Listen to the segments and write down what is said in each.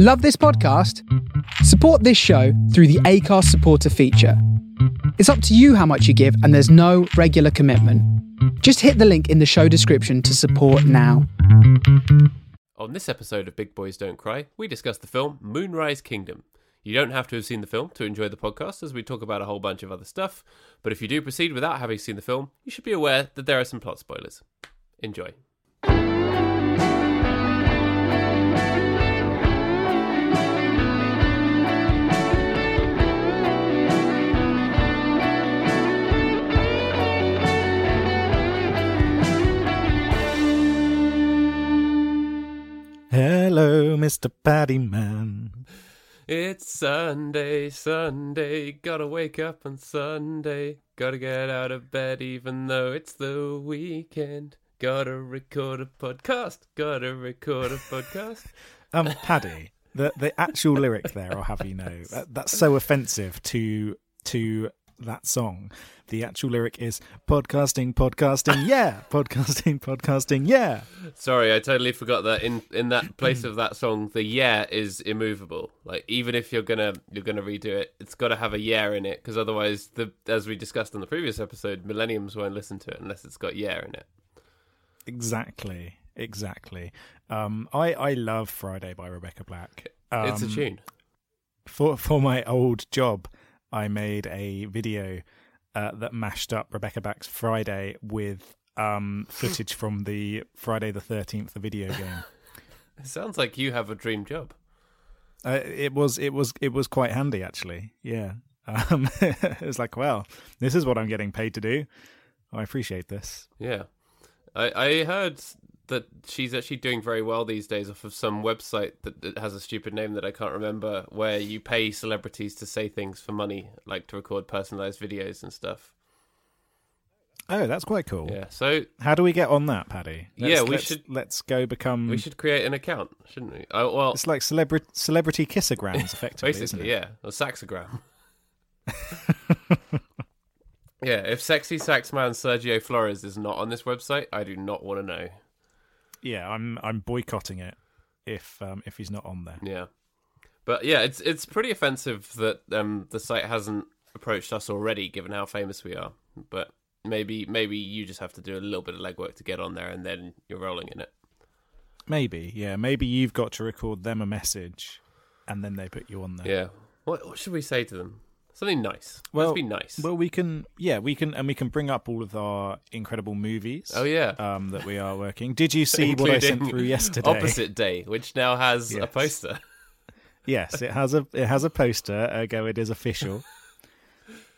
Love this podcast? Support this show through the Acast supporter feature. It's up to you how much you give, and there's no regular commitment. Just hit the link in the show description to support now. On this episode of Big Boys Don't Cry, we discuss the film Moonrise Kingdom. You don't have to have seen the film to enjoy the podcast, as we talk about a whole bunch of other stuff, but if you do proceed without having seen the film, you should be aware that there are some plot spoilers. Enjoy. Hello, Mr. Paddy Man. It's Sunday, Sunday, gotta wake up on Sunday. Gotta get out of bed even though it's the weekend. Gotta record a podcast, gotta record a podcast. Um, Paddy, the the actual lyric there, I'll have you know, that, that's so offensive to to that song. The actual lyric is podcasting, podcasting, yeah, podcasting, podcasting, yeah. Sorry, I totally forgot that in in that place of that song, the yeah is immovable. Like even if you're gonna you're gonna redo it, it's got to have a yeah in it because otherwise, the as we discussed in the previous episode, millenniums won't listen to it unless it's got yeah in it. Exactly, exactly. Um, I I love Friday by Rebecca Black. Um, it's a tune. For for my old job, I made a video uh, that mashed up Rebecca Black's Friday with um, footage from the Friday the Thirteenth, the video game. It sounds like you have a dream job. Uh, it was it was it was quite handy actually. Yeah, um, it was like, well, this is what I'm getting paid to do. I appreciate this. Yeah, I I heard that she's actually doing very well these days off of some website that, that has a stupid name that I can't remember, where you pay celebrities to say things for money, like to record personalized videos and stuff. Oh, that's quite cool. Yeah. So How do we get on that, Paddy? Yeah, we let's- should- Let's go become. we should create an account, shouldn't we? Oh well, It's like celebrity celebrity kissograms, effectively, isn't basically, it? yeah, a saxogram. yeah, if sexy sax man Sergio Flores is not on this website, I do not want to know. Yeah, I'm I'm boycotting it if um if he's not on there. Yeah, but yeah, it's it's pretty offensive that um the site hasn't approached us already, given how famous we are. But maybe maybe you just have to do a little bit of legwork to get on there, and then you're rolling in it. Maybe, yeah, maybe you've got to record them a message, and then they put you on there. Yeah. What, what should we say to them? Something nice. Well, Let's be nice. Well, we can, yeah, we can, and we can bring up all of our incredible movies. oh yeah. um, that we are working. Did you see what I sent through yesterday? Opposite Day, which now has a poster. Yes, it has a it has a poster. Ergo, it is official.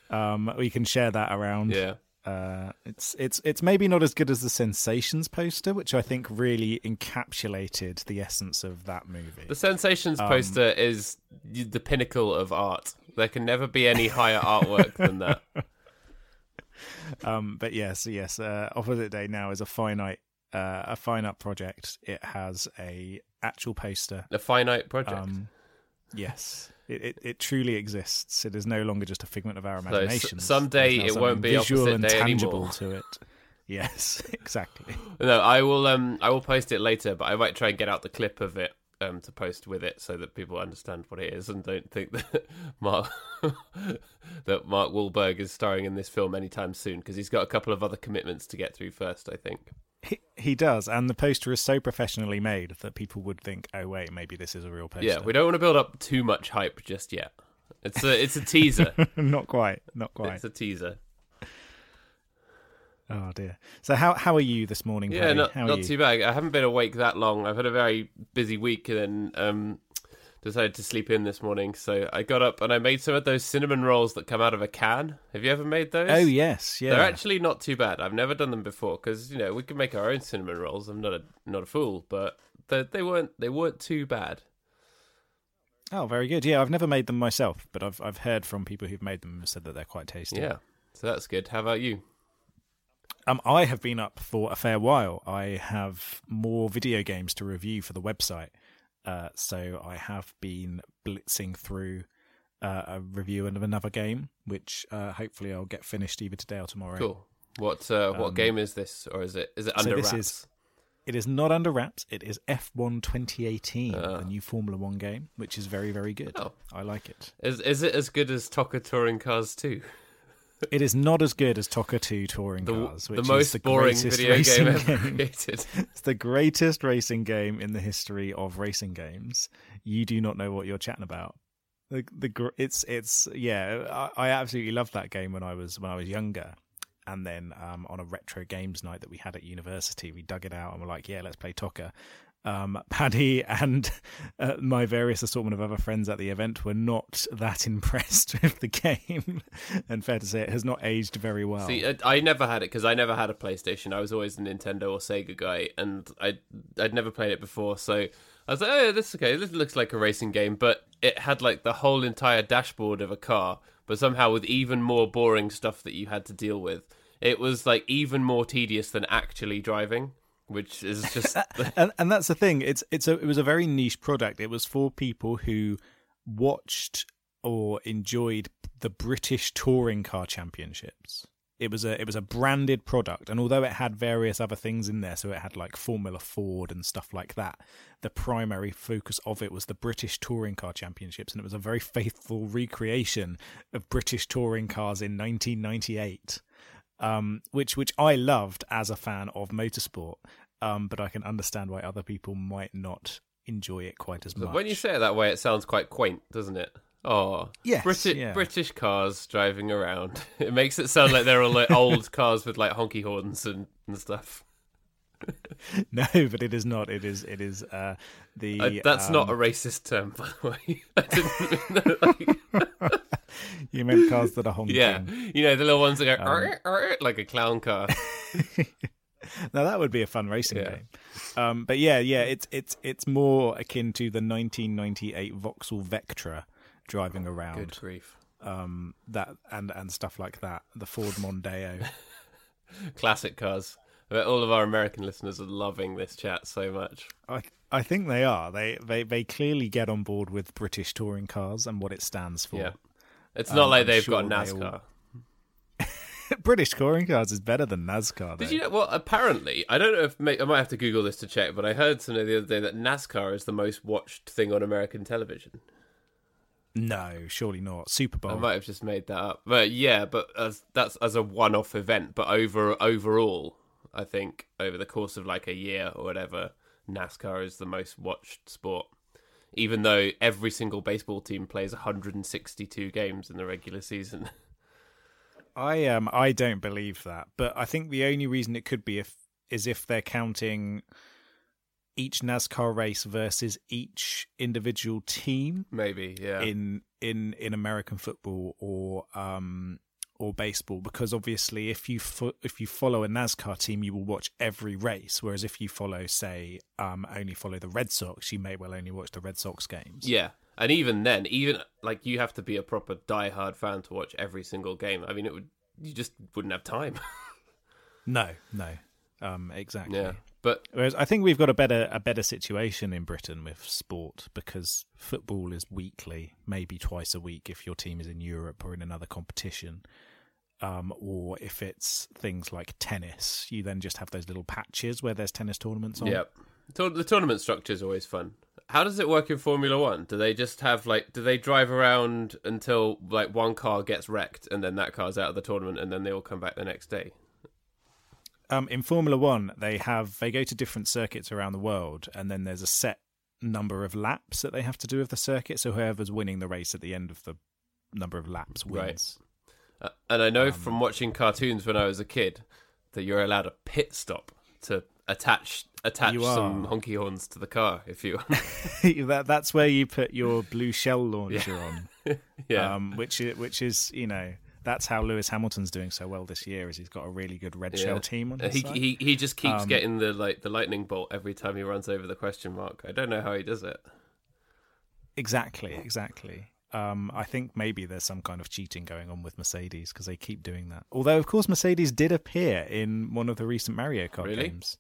um, we can share that around. Yeah. Uh, it's it's it's maybe not as good as the Sensations poster, which I think really encapsulated the essence of that movie. The Sensations Um, poster is the pinnacle of art. There can never be any higher artwork than that. Um, but yes, yes, uh, Opposite Day now is a finite uh, a finite project. It has a actual poster. A finite project. Um, yes, it, it it truly exists. It is no longer just a figment of our imagination. someday it won't be visual and tangible anymore. to it. Yes, exactly. no, I will. Um, I will post it later, but I might try and get out the clip of it um to post with it so that people understand what it is and don't think that Mark that Mark Wahlberg is starring in this film anytime soon because he's got a couple of other commitments to get through first. I think. He, he does, and the poster is so professionally made that people would think, "Oh wait, maybe this is a real poster." Yeah, we don't want to build up too much hype just yet. It's a it's a teaser. not quite, not quite. It's a teaser. Oh dear. So how how are you this morning? Yeah, Paddy? not not too bad. I haven't been awake that long. I've had a very busy week, and then um, decided to sleep in this morning. So I got up and I made some of those cinnamon rolls that come out of a can. Have you ever made those? Oh yes, yeah. They're actually not too bad. I've never done them before because you know we can make our own cinnamon rolls. I'm not a not a fool, but they, they weren't they weren't too bad. Oh, very good. Yeah, I've never made them myself, but I've I've heard from people who've made them and said that they're quite tasty. Yeah, so that's good. How about you? Um, I have been up for a fair while. I have more video games to review for the website, uh, so I have been blitzing through uh, a review of another game, which uh, hopefully I'll get finished either today or tomorrow. Cool. What uh, what Um, game is this, or is it is it so under this wraps? is- It is not under wraps. It is F1 2018, Ah. the new Formula One game, which is very, very good. Oh. I like it. Is is it as good as TOCA Touring Cars 2? It is not as good as TOCA 2 Touring The, Cars, which is the is most the boring greatest video racing game ever game. created. It's the greatest racing game in the history of racing games. You do not know what you're chatting about. The the it's it's yeah. I, I absolutely loved that game when I was when I was younger. And then um, on a retro games night that we had at university, we dug it out and we're like, yeah, let's play TOCA. Um, Paddy and uh, my various assortment of other friends at the event were not that impressed with the game, and fair to say, it has not aged very well. See, I, never had it because I never had a PlayStation. I was always a Nintendo or Sega guy, and I I'd never played it before. So I was like, oh, yeah, this is okay. This looks like a racing game, but it had like the whole entire dashboard of a car, but somehow with even more boring stuff that you had to deal with. It was like even more tedious than actually driving, which is just and, and that's the thing. It's it's a it was a very niche product. It was for people who watched or enjoyed the British touring car championships. It was a it was a branded product, and although it had various other things in there, so it had like Formula Ford and stuff like that, the primary focus of it was the British touring car championships, and it was a very faithful recreation of British touring cars in 1998 um, which which I loved as a fan of motorsport. Um, but I can understand why other people might not enjoy it quite as much. when you say it that way, it sounds quite quaint, doesn't it? Oh, Yes, British yeah. British cars driving around. It makes it sound like they're all like old cars with like honky horns and, and stuff. no, but it is not. It is it is uh, the Uh, that's not a um, racist term, by the way. I didn't mean that, like- you meant cars that are honking. yeah, you know the little ones that go Um, like a clown car. Now that would be a fun racing Yeah. game. Um, but yeah, yeah, it's it's it's more akin to the 1998 Vauxhall Vectra driving around. Good grief! Um, that and and stuff like that. The Ford Mondeo. Classic cars. All of our American listeners are loving this chat so much. I I think they are. They they they clearly get on board with British touring cars and what it stands for. Yeah, it's not Um, like they've sure got they all- NASCAR. British scoring cards is better than NASCAR. Though. Did you know? Well, apparently, I don't know if may, I might have to Google this to check, but I heard something the other day that NASCAR is the most watched thing on American television. No, surely not. Super Bowl. I might have just made that up, but yeah, but as that's as a one-off event. But over overall, I think over the course of like a year or whatever, NASCAR is the most watched sport. Even though every single baseball team plays 162 games in the regular season. I um I don't believe that, but I think the only reason it could be if is if they're counting each NASCAR race versus each individual team Maybe, yeah. in in in American football or um or baseball because obviously if you fo- if you follow a NASCAR team you will watch every race whereas if you follow say um only follow the Red Sox you may well only watch the Red Sox games. Yeah, and even then, even like you have to be a proper diehard fan to watch every single game. I mean, it would you just wouldn't have time. No, no. Um exactly. yeah, but Whereas I think we've got a better a better situation in Britain with sport because football is weekly, maybe twice a week if your team is in Europe or in another competition. Um, or if it's things like tennis, you then just have those little patches where there's tennis tournaments on. Yep. The tournament structure is always fun. How does it work in Formula One? Do they just have like do they drive around until like one car gets wrecked and then that car's out of the tournament and then they all come back the next day? Um, in Formula One, they have they go to different circuits around the world, and then there's a set number of laps that they have to do of the circuit. So whoever's winning the race at the end of the number of laps Right. wins. Uh, and I know Um, from watching cartoons when I was a kid that you're allowed a pit stop to attach attach You some are. honky horns to the car if you that that's where you put your blue shell launcher on. yeah um, which is, which is you know that's how Lewis Hamilton's doing so well this year is he's got a really good red Yeah. shell team on Uh, his he, side. he he just keeps Um, getting the like the lightning bolt every time he runs over the question mark. I don't know how he does it. Exactly, exactly. Um, I think maybe there's some kind of cheating going on with Mercedes because they keep doing that. Although, of course, Mercedes did appear in one of the recent Mario Kart Really? games.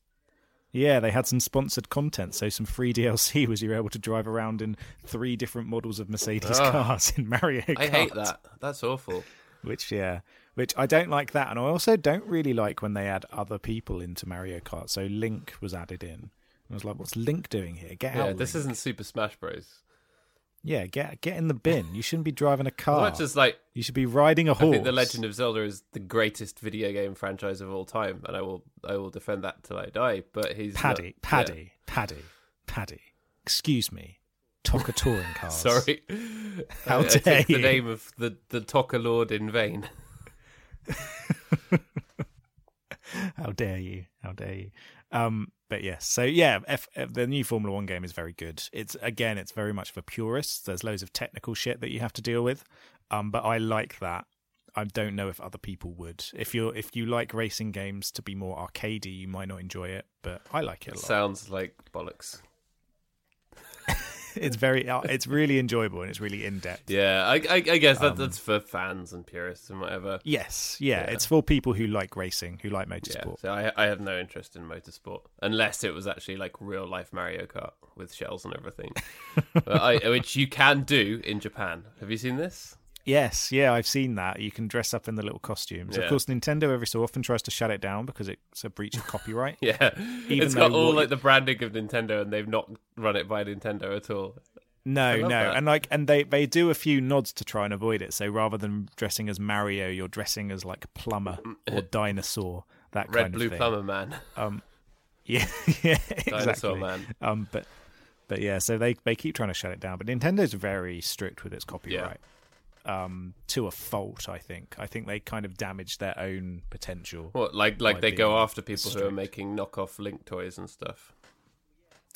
Yeah, they had some sponsored content, so some free DLC was you were able to drive around in three different models of Mercedes Ugh. cars in Mario Kart. I hate that. That's awful. which yeah, which I don't like that, and I also don't really like when they add other people into Mario Kart. So Link was added in. I was like, "What's Link doing here? Get Yeah, out!" this Link." isn't Super Smash Bros. Yeah, get get in the bin. You shouldn't be driving a car. much as like you should be riding a horse. I think The Legend of Zelda is the greatest video game franchise of all time, and I will I will defend that till I die. But he's not- Paddy, yeah. Paddy, Paddy, Paddy. Excuse me, TOCA touring cars. Sorry, How I, I dare take you. the name of the the TOCA Lord in vain. How dare you? How dare you? Um, but yes, so yeah, F, the new Formula One game is very good. It's again, it's very much for purists. There's loads of technical shit that you have to deal with, um, but I like that. I don't know if other people would. If you're if you like racing games to be more arcadey, you might not enjoy it, but I like it a lot. Sounds like bollocks. it's very, uh, it's really enjoyable and it's really in depth. Yeah, I, I, I guess that, Um, that's for fans and purists and whatever. Yes, yeah, Yeah. it's for people who like racing, who like Yeah, motorsport. so I I have no interest in motorsport unless it was actually like real life Mario Kart with shells and everything, I, which you can do in Japan. Have you seen this? Yes, yeah, I've seen that. You can dress up in the little costumes. Of course, Nintendo every so often tries to shut it down because it's a breach of copyright. Yeah, Even it's got all what- like the branding of Nintendo, and they've not run it by Nintendo at all. No, no, that. and like, and they they do a few nods to try and avoid it. So rather than dressing as Mario, you're dressing as like plumber or dinosaur, that Red kind Blue of thing. Red Blue Plumber Man, Um, yeah, yeah, Dinosaur exactly. Man. Um, but but yeah, so they they keep trying to shut it down. But Nintendo's very strict with its copyright. Um, to a fault, I think. I think they kind of damage their own potential. What like like they go after people who are strict. making knockoff Link toys and stuff.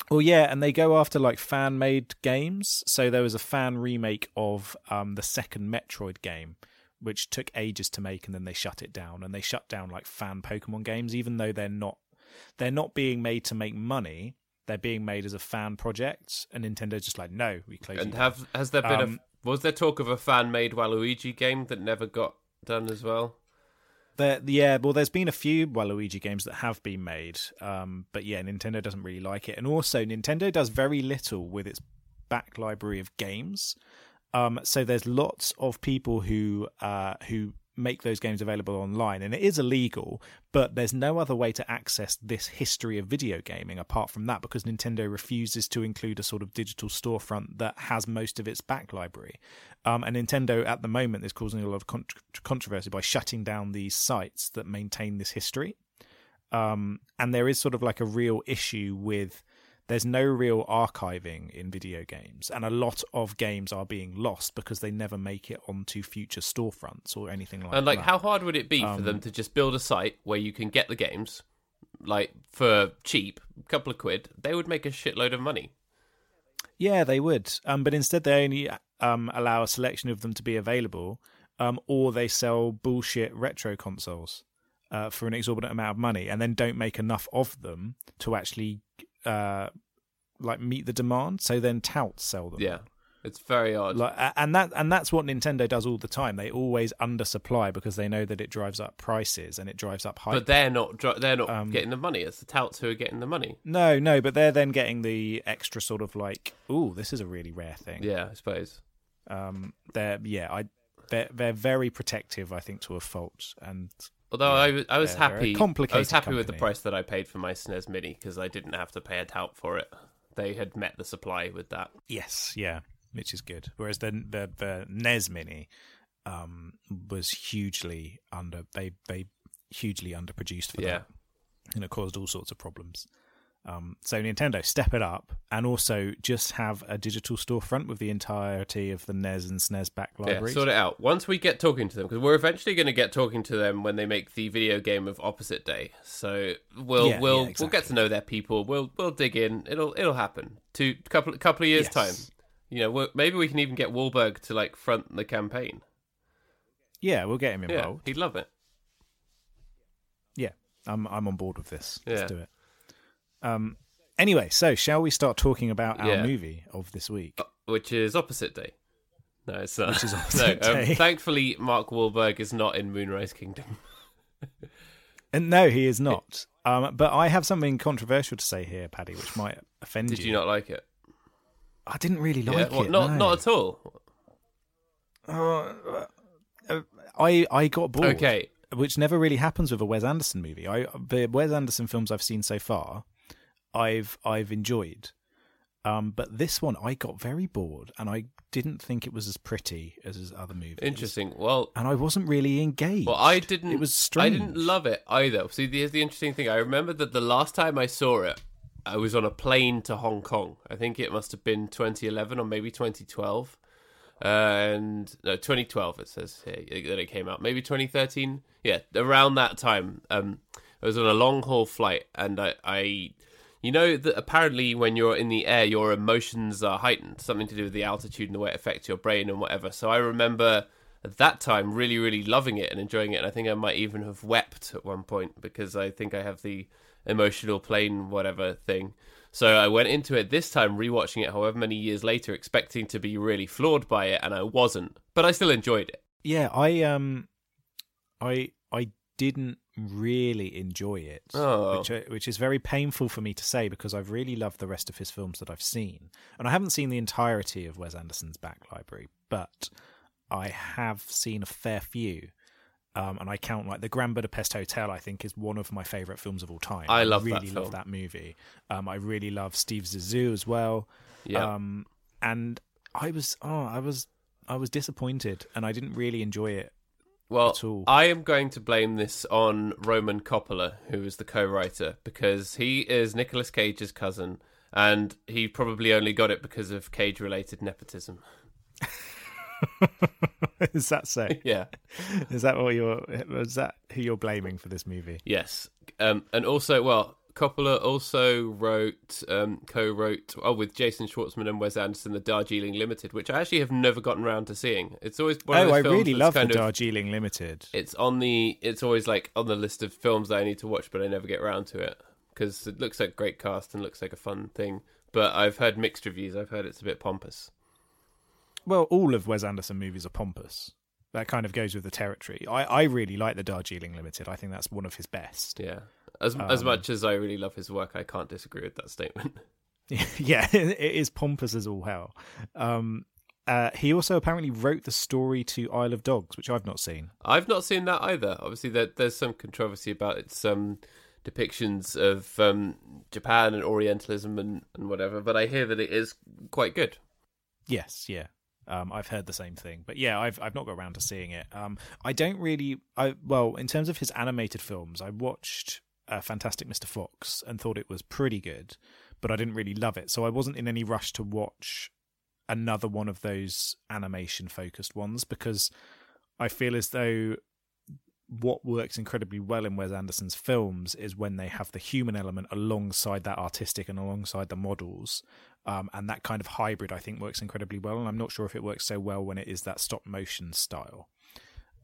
Well, yeah, and they go after like fan made games. So there was a fan remake of um, the second Metroid game, which took ages to make, and then they shut it down. And they shut down like fan Pokemon games, even though they're not they're not being made to make money. They're being made as a fan project, and Nintendo's just like, no, we close. And have has there been Um, a was there talk of a fan made Waluigi game that never got done as well? There, yeah, well, there's been a few Waluigi games that have been made, um, but yeah, Nintendo doesn't really like it, and also Nintendo does very little with its back library of games. Um, so there's lots of people who uh, who make those games available online, and it is illegal. But there's no other way to access this history of video gaming apart from that, because Nintendo refuses to include a sort of digital storefront that has most of its back library. Um, and Nintendo at the moment is causing a lot of con- controversy by shutting down these sites that maintain this history. Um, and there is sort of like a real issue with there's no real archiving in video games, and a lot of games are being lost because they never make it onto future storefronts or anything like that. And like, how hard would it be for Um, them to just build a site where you can get the games, like for cheap, a couple of quid? They would make a shitload of money. Yeah, they would. Um, but instead, they only um, allow a selection of them to be available, um, or they sell bullshit retro consoles uh, for an exorbitant amount of money, and then don't make enough of them to actually uh, like meet the demand. So then touts sell them. Yeah, it's very odd. Like, and that and that's what Nintendo does all the time. They always undersupply because they know that it drives up prices and it drives up hype. but they're not. They're not Um, getting the money. It's the touts who are getting the money. no, no, but they're then getting the extra sort of like, oh, this is a really rare thing. Yeah, I suppose. um they're yeah i they're, they're very protective i think to a fault and Although Yeah, I was, I was they're- they're a happy. I was happy with the price that I paid for my SNES Mini because I didn't have to pay a tout for it. They had met the supply with that. yes yeah which is good whereas the the, the nes mini um was hugely under they they hugely underproduced for Yeah. that and it caused all sorts of problems um, so Nintendo, step it up, and also just have a digital storefront with the entirety of the NES and SNES back Yeah, sort it out. Once we get talking to them, because we're eventually going to get talking to them when they make the video game of Opposite Day. So we'll Yeah, we'll yeah, we'll get to know their people. We'll we'll dig in. It'll it'll happen. Two couple couple of years Yes. time. You know, we'll, maybe we can even get Wahlberg to like front the campaign. yeah, we'll get him Yeah, involved. he'd love it. Yeah, I'm I'm on board with this. Let's do it. Um. Anyway, so shall we start talking about our Yeah. movie of this week? Which is Opposite Day. No, it's not. Which is Opposite no, um, Day. thankfully, Mark Wahlberg is not in Moonrise Kingdom. And no, he is not. Um. But I have something controversial to say here, Paddy, which might offend you. Did you not like it? I didn't really like yeah, well, it. not no. not at all. Uh, uh, I I got bored. Okay, which never really happens with a Wes Anderson movie. I the Wes Anderson films I've seen so far, I've I've enjoyed. Um, but this one I got very bored, and I didn't think it was as pretty as his other movies. interesting. Well, And I wasn't really engaged. Well, I didn't. It was strange. I didn't love it either. See, here's the interesting thing. I remember that the last time I saw it, I was on a plane to Hong Kong. I think it must have been 2011 or maybe 2012. And no, 2012 it says here that it came out. Maybe 2013. Yeah, around that time. Um, I was on a long haul flight, and I, I you know that apparently when you're in the air, your emotions are heightened. Something to do with the altitude and the way it affects your brain and whatever. So I remember at that time really, really loving it and enjoying it. And I think I might even have wept at one point because I think I have the emotional plane whatever thing. So I went into it this time, rewatching it however many years later, expecting to be really floored by it, and I wasn't. But I still enjoyed it. Yeah, I um, I I didn't really enjoy it, Oh. which which is very painful for me to say because I've really loved the rest of his films that I've seen, and I haven't seen the entirety of Wes Anderson's back library, but I have seen a fair few. Um, and I count like the Grand Budapest Hotel. I think is one of my favorite films of all time. I love that really film. love that movie. Um, I really love Steve Zissou as well. Yeah. Um, and I was oh, I was I was disappointed, and I didn't really enjoy it. Well. I am going to blame this on Roman Coppola, who is the co-writer, because he is Nicolas Cage's cousin, and he probably only got it because of Cage-related nepotism. is that so? Yeah. Is that what you're? Is that who you're blaming for this movie? Yes. Um, and also, well, Coppola also wrote, um, co-wrote, oh, with Jason Schwartzman and Wes Anderson, the Darjeeling Limited, which I actually have never gotten around to seeing. It's always one of oh, I really love the of, Darjeeling Limited. It's on the. It's always like on the list of films that I need to watch, but I never get around to it because it looks like a great cast and looks like a fun thing. But I've heard mixed reviews. I've heard it's a bit pompous. Well, all of Wes Anderson movies are pompous. That kind of goes with the territory. I, I really like the Darjeeling Limited. I think that's one of his best. Yeah. As as Um, much as I really love his work, I can't disagree with that statement. yeah, it is pompous as all hell. Um, uh, he also apparently wrote the story to Isle of Dogs, which I've not seen. I've not seen that either. Obviously, there, there's some controversy about its um, depictions of um, Japan and Orientalism and, and whatever, but I hear that it is quite good. Yes, yeah. Um, I've heard the same thing, but yeah, I've I've not got around to seeing it. Um, I don't really. I well, in terms of his animated films, I watched uh, Fantastic Mr. Fox and thought it was pretty good, but I didn't really love it. So I wasn't in any rush to watch another one of those animation focused ones because I feel as though what works incredibly well in Wes Anderson's films is when they have the human element alongside that artistic and alongside the models. Um, and that kind of hybrid, I think, works incredibly well. And I'm not sure if it works so well when it is that stop motion style.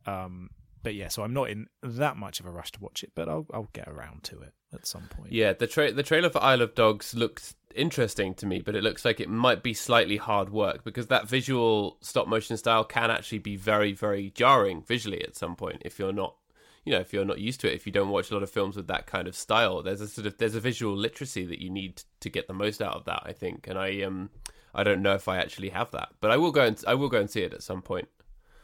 Um, but yeah, so I'm not in that much of a rush to watch it, but I'll I'll get around to it at some point. Yeah, the tra- the trailer for Isle of Dogs looked interesting to me, but it looks like it might be slightly hard work because that visual stop motion style can actually be very, very jarring visually at some point if you're not, you know, if you're not used to it. If you don't watch a lot of films with that kind of style, there's a sort of there's a visual literacy that you need to get the most out of that. I think, and I um I don't know if I actually have that, but I will go and I will go and see it at some point.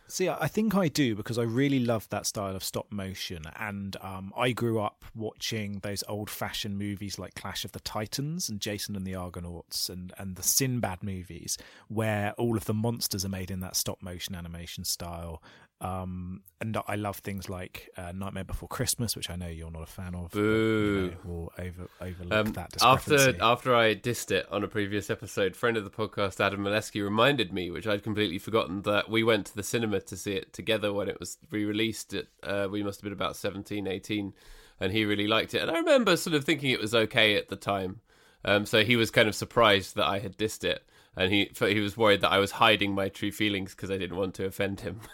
See, I think I do because I really love that style of stop motion, and um, I grew up watching those old-fashioned movies like Clash of the Titans and Jason and the Argonauts, and and the Sinbad movies, where all of the monsters are made in that stop motion animation style. Um, and I love things like uh, Nightmare Before Christmas, which I know you're not a fan of. but, you know, we'll over overlook Um, that after discrepancy. after I dissed it on a previous episode, friend of the podcast Adam Molesky reminded me, which I'd completely forgotten, that we went to the cinema to see it together when it was re-released. At, uh, we must have been about 17, 18, and he really liked it. And I remember sort of thinking it was okay at the time. Um, so he was kind of surprised that I had dissed it, and he he was worried that I was hiding my true feelings because I didn't want to offend him.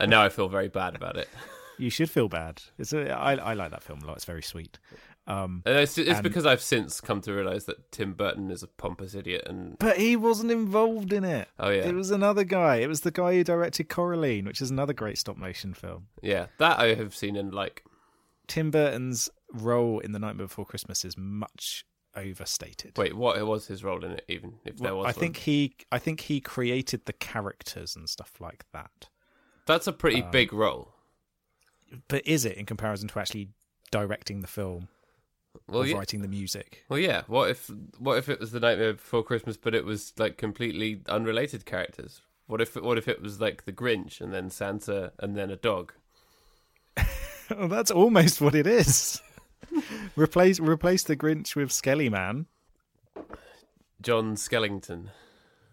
and now I feel very bad about it. you should feel bad. It's a, I, I like that film a lot. It's very sweet. Um, it's, it's And- because I've since come to realize that Tim Burton is a pompous idiot, and But he wasn't involved in it. Oh, yeah. It was another guy. It was the guy who directed Coraline, which is another great stop motion film. yeah, that I have seen and like. Tim Burton's role in The Nightmare Before Christmas is much overstated. Wait, what was his role in it? Even if there was, I think one? he I think he created the characters and stuff like that. that's a pretty um, big role. But is it in comparison to actually directing the film Well, or yeah, writing the music? well, yeah. What if what if it was the Nightmare Before Christmas, but it was like completely unrelated characters? What if what if it was like the Grinch and then Santa and then a dog? well, that's almost what it is. replace replace the Grinch with Skelly Man. John Skellington.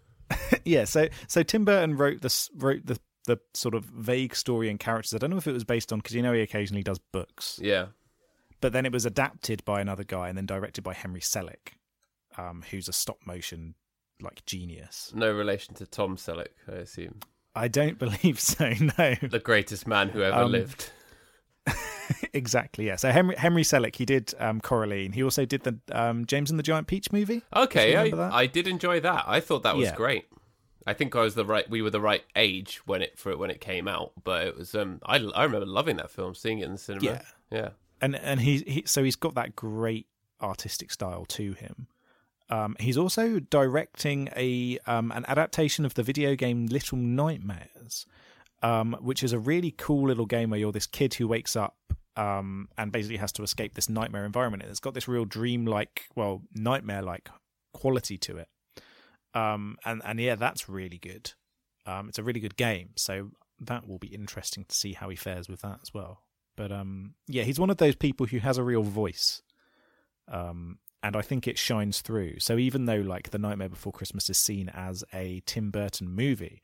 yeah, so so Tim Burton wrote this wrote the the sort of vague story and characters. I don't know if it was based on because you know he occasionally does books, Yeah, but then it was adapted by another guy and then directed by Henry Selick, um, who's a stop motion like genius. no relation to Tom Selleck, I assume, I don't believe so. No, the greatest man who ever Um, lived. exactly. Yeah. So Henry Henry Selick, he did um, Coraline. He also did the um, James and the Giant Peach movie. Okay, I. I did enjoy that. I thought that was Yeah. great. I think I was the right. We were the right age when it for it when it came out, but it was. Um, I I remember loving that film, seeing it in the cinema. Yeah. yeah. and and he, he so he's got that great artistic style to him. Um, he's also directing a um, an adaptation of the video game Little Nightmares, um, which is a really cool little game where you're this kid who wakes up um, and basically has to escape this nightmare environment. It's got this real dream-like, well, nightmare-like quality to it. Um, and and yeah, that's really good. Um, it's a really good game, so that will be interesting to see how he fares with that as well. But um, yeah, he's one of those people who has a real voice, um, and I think it shines through. So even though like The Nightmare Before Christmas is seen as a Tim Burton movie,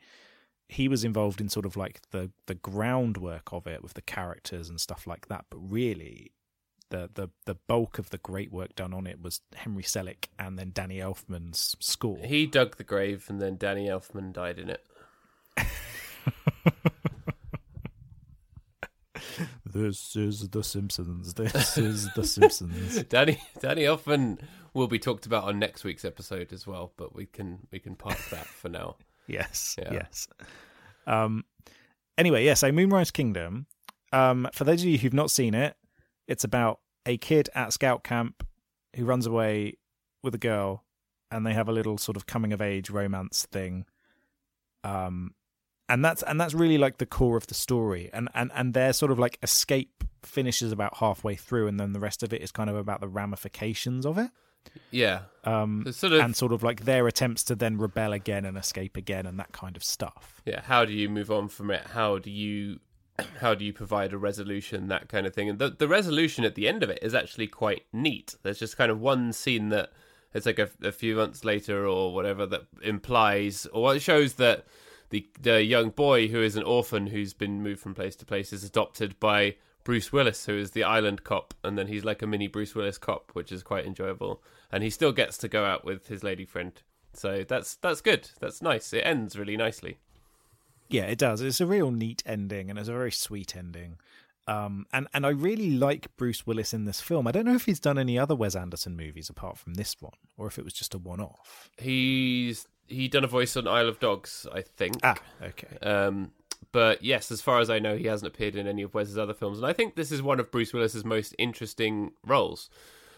he was involved in sort of like the the groundwork of it with the characters and stuff like that. But really, the the the bulk of the great work done on it was Henry Selick and then Danny Elfman's score. He dug the grave, and then Danny Elfman died in it. This is The Simpsons. This is The Simpsons. Danny Danny Elfman will be talked about on next week's episode as well, but we can we can park that for now. Yes, Yeah. yes. Um. Anyway, yeah. So Moonrise Kingdom. Um. For those of you who've not seen it, it's about a kid at scout camp who runs away with a girl, and they have a little sort of coming of age romance thing. Um, and that's and that's really like the core of the story, and and and their sort of like escape finishes about halfway through, and then the rest of it is kind of about the ramifications of it. Yeah, Um, sort of and sort of like their attempts to then rebel again and escape again and that kind of stuff. yeah. How do you move on from it? How do you how do you provide a resolution? That kind of thing. And the the resolution at the end of it is actually quite neat. There's just kind of one scene that it's like a, a few months later or whatever that implies or it shows that the the young boy who is an orphan who's been moved from place to place is adopted by Bruce Willis, who is the island cop, and then he's like a mini Bruce Willis cop, which is quite enjoyable. And he still gets to go out with his lady friend, so that's that's good. That's nice. It ends really nicely. Yeah, it does. It's a real neat ending and it's a very sweet ending. Um, and and I really like Bruce Willis in this film. I don't know if he's done any other Wes Anderson movies apart from this one, or if it was just a one-off. He's he done a voice on Isle of Dogs, I think. Ah, okay. Um, but yes, as far as I know, he hasn't appeared in any of Wes's other films, and I think this is one of Bruce Willis's most interesting roles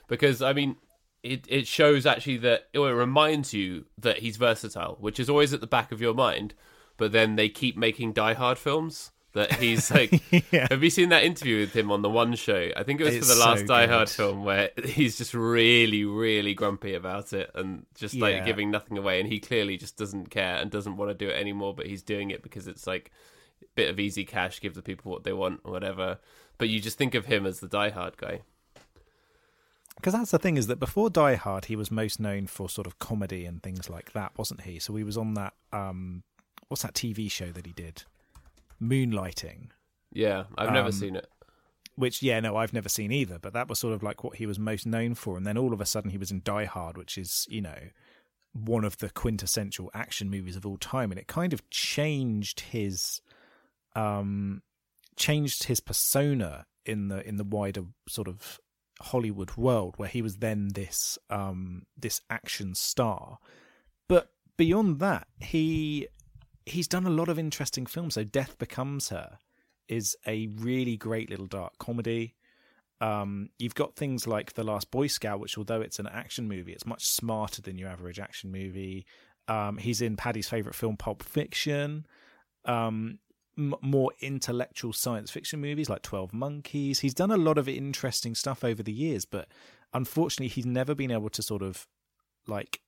because I mean, it it shows actually that it reminds you that he's versatile, which is always at the back of your mind. But then they keep making Die Hard films that he's like. yeah. Have you seen that interview with him on the One Show? I think it was It's for the last so Die Hard film where he's just really, really grumpy about it and just like Yeah. giving nothing away. And he clearly just doesn't care and doesn't want to do it anymore. But he's doing it because it's like bit of easy cash, give the people what they want or whatever. But you just think of him as the Die Hard guy. Because that's the thing is that before Die Hard, he was most known for sort of comedy and things like that, wasn't he? So he was on that um, what's that TV show that he did, Moonlighting. Yeah, I've never Um, seen it. which yeah no i've never seen either but that was sort of like what he was most known for and then all of a sudden he was in die hard which is you know one of the quintessential action movies of all time and it kind of changed his um changed his persona in the in the wider sort of hollywood world where he was then this um this action star but beyond that he he's done a lot of interesting films so death becomes her is a really great little dark comedy. Um, you've got things like The Last Boy Scout, which, although it's an action movie, it's much smarter than your average action movie. Um, he's in Paddy's favorite film, Pulp Fiction. Um, m- more intellectual science fiction movies like 12 Monkeys. He's done a lot of interesting stuff over the years, but unfortunately, he's never been able to sort of like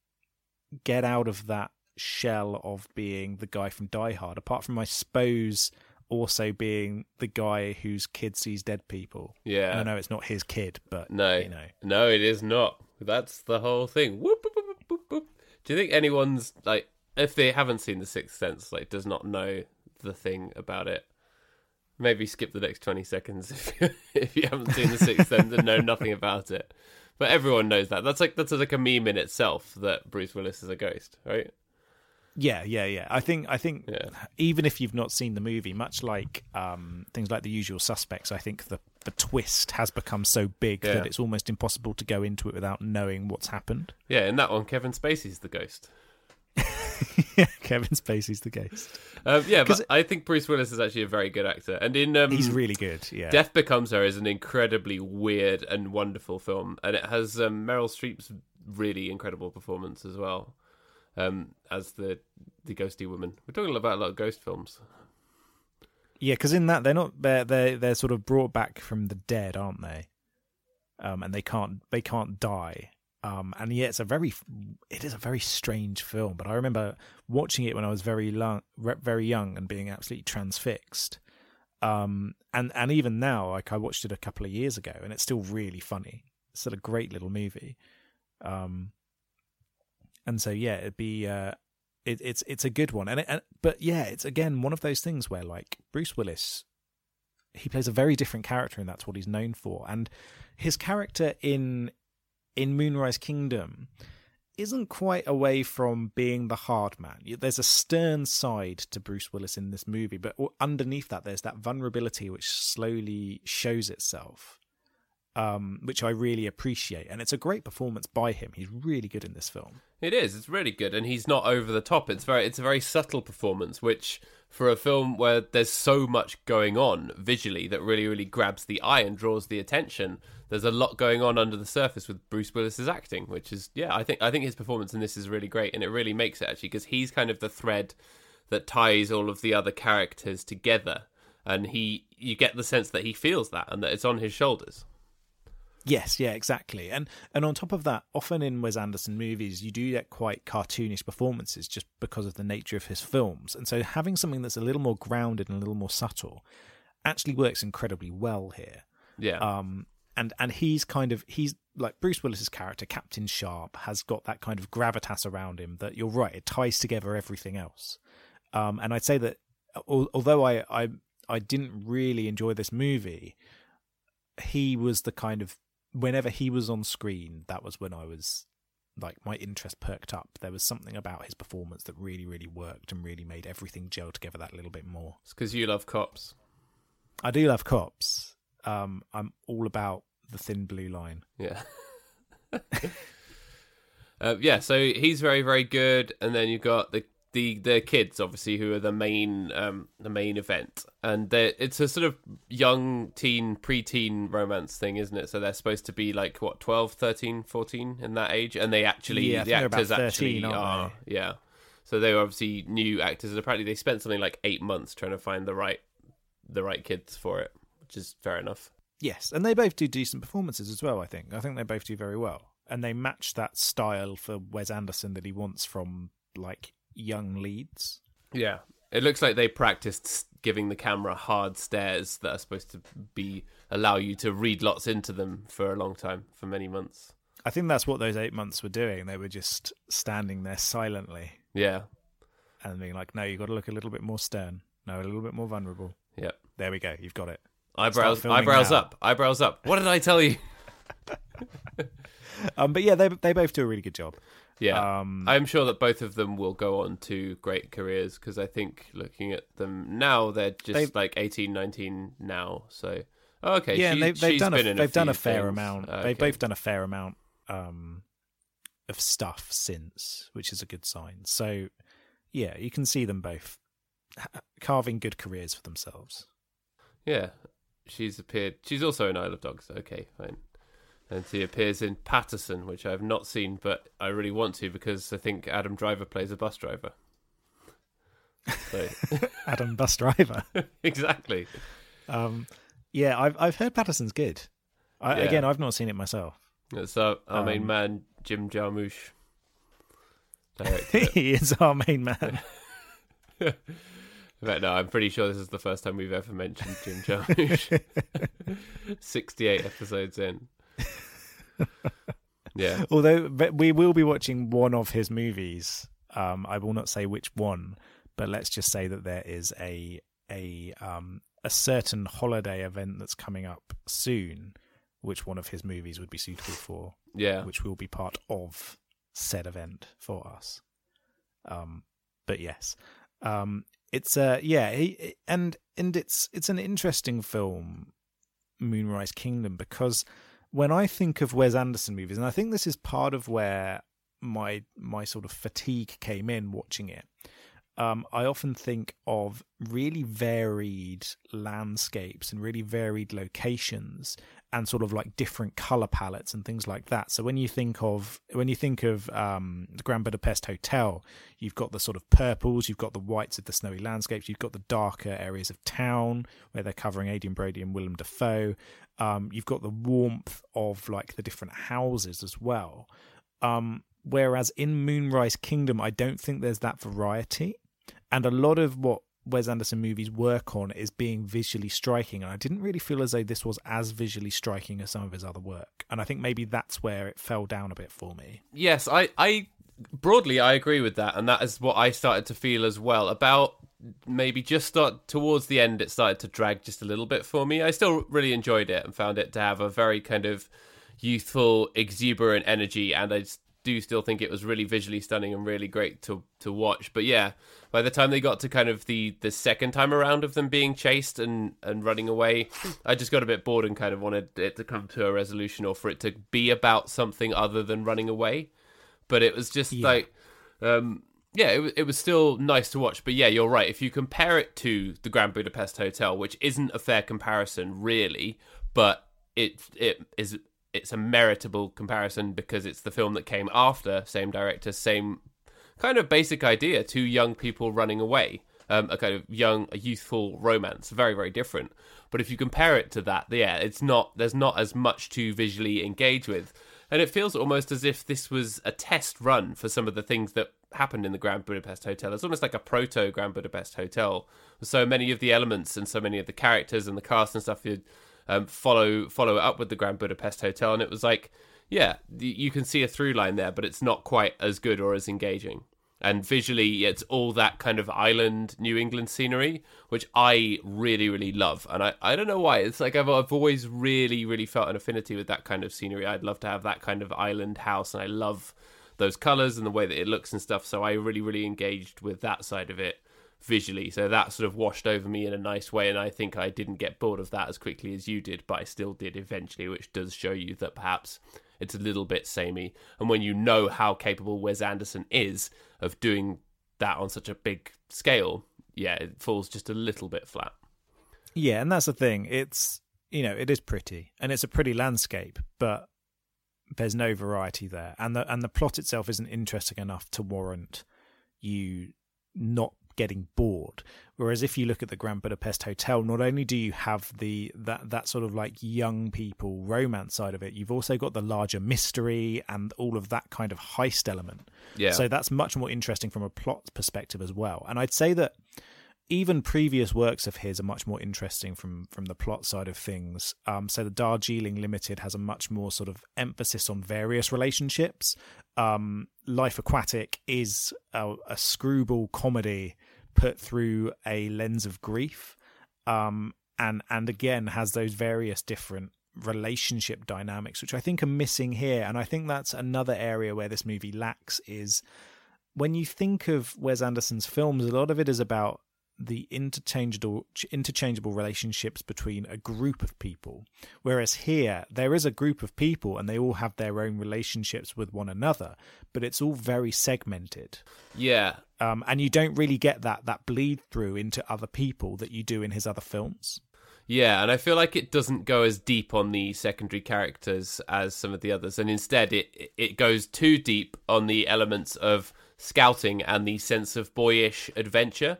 get out of that shell of being the guy from Die Hard, apart from, I suppose, also being the guy whose kid sees dead people. Yeah. And I know it's not his kid, but No, you know. no, it is not. That's the whole thing. Whoop, whoop, whoop. Do you think anyone's like, if they haven't seen The Sixth Sense, like, does not know the thing about it? Maybe skip the next twenty seconds if you, if you haven't seen The Sixth Sense and know nothing about it. But everyone knows that. That's like that's like a meme in itself that Bruce Willis is a ghost, right? Yeah, yeah, yeah. I think I think Yeah. even if you've not seen the movie, much like um, things like The Usual Suspects, I think the the twist has become so big Yeah. that it's almost impossible to go into it without knowing what's happened. Yeah, in that one, Kevin Spacey's the ghost. Kevin Spacey's the ghost. Um, yeah, but I think Bruce Willis is actually a very good actor, and in um, He's really good. Yeah, Death Becomes Her is an incredibly weird and wonderful film, and it has um, Meryl Streep's really incredible performance as well um, as the the ghosty woman. We're talking about a lot of ghost films. yeah. Because in that they're not they're they they're sort of brought back from the dead, aren't they? Um, and they can't they can't die. Um, and yeah, it's a very it is a very strange film. But I remember watching it when I was very long, very young, and being absolutely transfixed. Um, and and even now, like I watched it a couple of years ago, and it's still really funny. It's still a great little movie. Um, and so yeah, it'd be uh, it, it's it's a good one, and, it, and but yeah, it's again one of those things where like Bruce Willis, he plays a very different character, and that's what he's known for. And his character in in Moonrise Kingdom isn't quite away from being the hard man. There's a stern side to Bruce Willis in this movie, but underneath that, there's that vulnerability which slowly shows itself, um, which I really appreciate. And it's a great performance by him. He's really good in this film. It is. It's really good, and he's not over the top. It's very. It's a very subtle performance, which for a film where there's so much going on visually that really, really grabs the eye and draws the attention. There's a lot going on under the surface with Bruce Willis's acting, which is yeah. I think I think his performance in this is really great, and it really makes it actually because he's kind of the thread that ties all of the other characters together, and he you get the sense that he feels that and that it's on his shoulders. Yes, yeah, exactly. And and on top of that, often in Wes Anderson movies, you do get quite cartoonish performances just because of the nature of his films. And so having something that's a little more grounded and a little more subtle actually works incredibly well here. Yeah. Um and and he's kind of he's like Bruce Willis's character, Captain Sharp, has got that kind of gravitas around him that you're right, it ties together everything else. Um and I'd say that although I I I didn't really enjoy this movie, he was the kind of whenever he was on screen, that was when I was like my interest perked up. There was something about his performance that really, really worked and really made everything gel together that little bit more. it's because you love cops. I do love cops. Um, I'm all about the thin blue line. Yeah. uh, yeah, so he's very, very good, and then you've got the the the kids, obviously, who are the main um the main event, and it's a sort of young teen, preteen romance thing, isn't it? So they're supposed to be like what 12, 13, 14 in that age, and they actually Yeah, the actors 13, actually are yeah. So they were obviously new actors, and apparently they spent something like eight months trying to find the right the right kids for it, which is fair enough. Yes, and they both do decent performances as well. I think. I think they both do very well, and they match that style for Wes Anderson that he wants from like young leads. Yeah. It looks like they practiced giving the camera hard stares that are supposed to be allow you to read lots into them for a long time, for many months. I think that's what those eight months were doing. They were just standing there silently Yeah. and being like, "No, you've got to look a little bit more stern. No, a little bit more vulnerable." Yeah. There we go. You've got it. Eyebrows eyebrows now. up. Eyebrows up. What did I tell you? Um, but yeah, they they both do a really good job. Yeah. Um, I'm sure that both of them will go on to great careers because I think looking at them now, they're just They've- like 18, 19 now. So, oh, okay. yeah, she- they've, they've she's done a, they've done a fair things. amount. Okay. They've both done a fair amount um, of stuff since, which is a good sign. So yeah, you can see them both ha- carving good careers for themselves. Yeah. she's appeared. She's also in Isle of Dogs. Okay, fine. And she appears in Paterson, which I have not seen, but I really want to because I think Adam Driver plays a bus driver. So. Adam Bus Driver. exactly. Um, yeah, I've I've heard Paterson's good. I, Yeah. Again, I've not seen it myself. It's our, our main Um, man, Jim Jarmusch. He is our main man. Fact, no, I'm pretty sure this is the first time we've ever mentioned Jim Jarmusch. 68 episodes in. Yeah. Although but we will be watching one of his movies. Um, I will not say which one, but let's just say that there is a a um, a certain holiday event that's coming up soon, which one of his movies would be suitable for, Yeah. which will be part of said event for us. Um, but yes, um, it's uh, yeah, he, and and it's it's an interesting film, Moonrise Kingdom, because when I think of Wes Anderson movies, and I think this is part of where my my sort of fatigue came in watching it. Um, I often think of really varied landscapes and really varied locations and sort of like different color palettes and things like that. So when you think of when you think of um, the Grand Budapest Hotel, you've got the sort of purples, you've got the whites of the snowy landscapes, you've got the darker areas of town where they're covering Adrien Brody and Willem Dafoe. Um, you've got the warmth of like the different houses as well. Um, whereas in Moonrise Kingdom, I don't think there's that variety, and a lot of what Wes Anderson movies work on is being visually striking, and I didn't really feel as though this was as visually striking as some of his other work, and I think maybe that's where it fell down a bit for me. Yes, I, I broadly I agree with that, and that is what I started to feel as well. About maybe just start towards the end, it started to drag just a little bit for me. I still really enjoyed it and found it to have a very kind of youthful, exuberant energy, and I s- do still think it was really visually stunning and really great to to watch. But yeah, by the time they got to kind of the the second time around of them being chased and and running away, I just got a bit bored and kind of wanted it to come to a resolution or for it to be about something other than running away but it was just Yeah. like um yeah it, it was still nice to watch but yeah you're right if you compare it to the grand budapest hotel which isn't a fair comparison really but it it is it's a meritable comparison because it's the film that came after same director same kind of basic idea two young people running away um, a kind of young a youthful romance very very different but if you compare it to that yeah it's not there's not as much to visually engage with and it feels almost as if this was a test run for some of the things that happened in the Grand Budapest Hotel. It's almost like a proto Grand Budapest Hotel. So many of the elements and so many of the characters and the cast and stuff you um, follow follow up with the Grand Budapest Hotel, and it was like, yeah, you can see a through line there, but it's not quite as good or as engaging. And visually, it's all that kind of island New England scenery, which I really, really love. And I, I don't know why. It's like I've, I've always really, really felt an affinity with that kind of scenery. I'd love to have that kind of island house, and I love those colors and the way that it looks and stuff. So I really, really engaged with that side of it visually. So that sort of washed over me in a nice way. And I think I didn't get bored of that as quickly as you did, but I still did eventually, which does show you that perhaps it's a little bit samey. And when you know how capable Wes Anderson is of doing that on such a big scale, yeah, it falls just a little bit flat. Yeah, and that's the thing. It's you know it is pretty and it's a pretty landscape, but there's no variety there, and the and the plot itself isn't interesting enough to warrant you not getting bored. Whereas if you look at the Grand Budapest Hotel, not only do you have the that that sort of like young people romance side of it, you've also got the larger mystery and all of that kind of heist element. Yeah. So that's much more interesting from a plot perspective as well. And I'd say that even previous works of his are much more interesting from from the plot side of things. Um, so the Darjeeling Limited has a much more sort of emphasis on various relationships. Um, Life Aquatic is a, a screwball comedy put through a lens of grief, um, and and again has those various different relationship dynamics, which I think are missing here. And I think that's another area where this movie lacks is when you think of Wes Anderson's films, a lot of it is about the interchangeable interchangeable relationships between a group of people. Whereas here there is a group of people and they all have their own relationships with one another but it's all very segmented. Yeah. um, and you don't really get that that bleed through into other people that you do in his other films. Yeah, and I feel like it doesn't go as deep on the secondary characters as some of the others, and instead it it goes too deep on the elements of scouting and the sense of boyish adventure,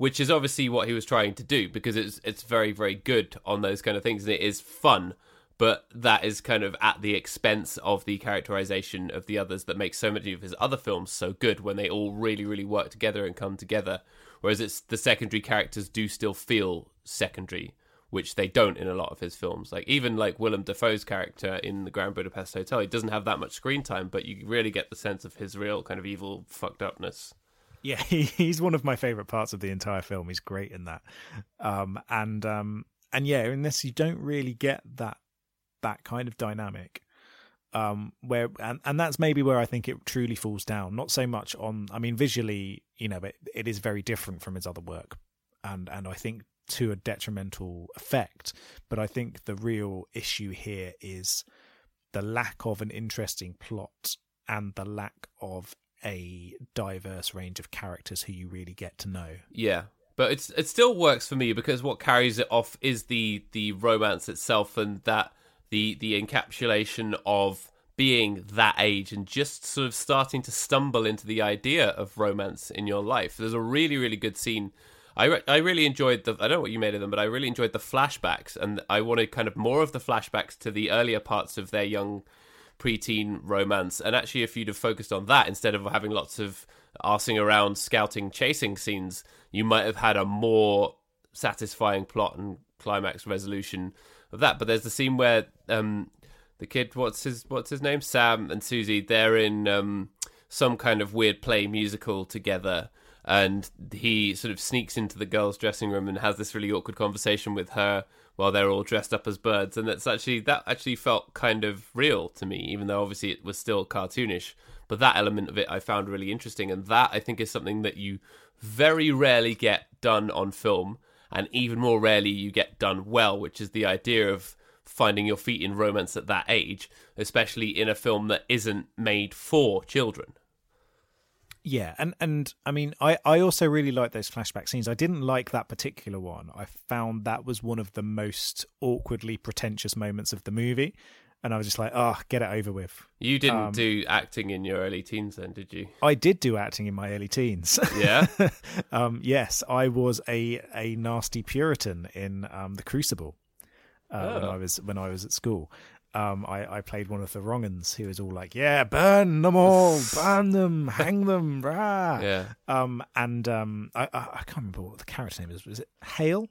which is obviously what he was trying to do because it's it's very very good on those kind of things and it is fun, but that is kind of at the expense of the characterization of the others that makes so many of his other films so good when they all really really work together and come together. Whereas it's the secondary characters do still feel secondary which they don't in a lot of his films. Like even like Willem Dafoe's character in the Grand Budapest Hotel, he doesn't have that much screen time, but you really get the sense of his real kind of evil fucked upness. Yeah, he's one of my favorite parts of the entire film. He's great in that, um, and um, and yeah, in this you don't really get that that kind of dynamic. Um, where and, and that's maybe where I think it truly falls down. Not so much on, I mean, visually, you know, it, it is very different from his other work, and and I think to a detrimental effect. But I think the real issue here is the lack of an interesting plot and the lack of a diverse range of characters who you really get to know. Yeah. But it's it still works for me because what carries it off is the the romance itself and that the the encapsulation of being that age and just sort of starting to stumble into the idea of romance in your life. There's a really really good scene I, re- I really enjoyed the I don't know what you made of them, but I really enjoyed the flashbacks, and I wanted kind of more of the flashbacks to the earlier parts of their young preteen romance. And actually, if you'd have focused on that instead of having lots of arsing around, scouting, chasing scenes, you might have had a more satisfying plot and climax resolution of that. But there's the scene where um, the kid, what's his what's his name, Sam and Susie, they're in um, some kind of weird play musical together and he sort of sneaks into the girls' dressing room and has this really awkward conversation with her while they're all dressed up as birds, and that's actually that actually felt kind of real to me, even though obviously it was still cartoonish. But that element of it I found really interesting, and that I think is something that you very rarely get done on film, and even more rarely you get done well, which is the idea of finding your feet in romance at that age, especially in a film that isn't made for children. Yeah, and and I mean, I I also really like those flashback scenes. I didn't like that particular one. I found that was one of the most awkwardly pretentious moments of the movie, and I was just like, oh, get it over with. You didn't um, do acting in your early teens, then, did you? I did do acting in my early teens. Yeah. um, yes, I was a a nasty Puritan in um, the Crucible. Uh, oh. when I was when I was at school, um, I, I played one of the wrong'uns who was all like, "Yeah, burn them all, burn them, hang them, rah." Yeah. Um, and um, I, I, I can't remember what the character name is. Was it Hale?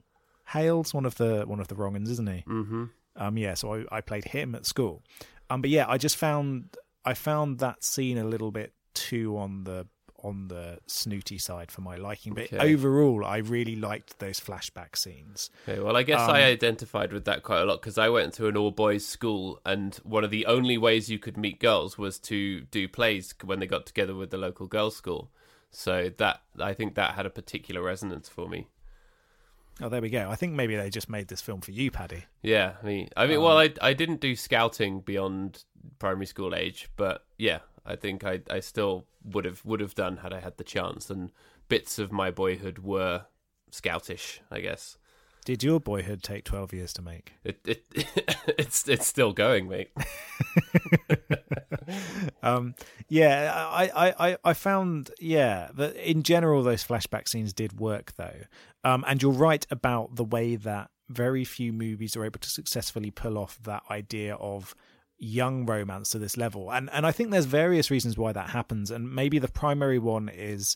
Hale's one of the one of the wrong'uns, isn't he? Mm-hmm. Um, yeah. So I, I played him at school. Um, but yeah, I just found I found that scene a little bit too on the on the snooty side for my liking. But okay. overall, I really liked those flashback scenes. Okay, well, I guess um, I identified with that quite a lot because I went to an all boys school, and one of the only ways you could meet girls was to do plays when they got together with the local girls' school. So that I think that had a particular resonance for me. Oh, there we go. I think maybe they just made this film for you, Paddy. Yeah, I mean, I mean, um, well, I I didn't do scouting beyond primary school age, but yeah, I think I I still would have would have done had I had the chance. And bits of my boyhood were scoutish, I guess. Did your boyhood take twelve years to make? It, it it's it's still going, mate. um, yeah, I, I, I found yeah that in general those flashback scenes did work though, um, and you're right about the way that very few movies are able to successfully pull off that idea of young romance to this level. And and I think there's various reasons why that happens. And maybe the primary one is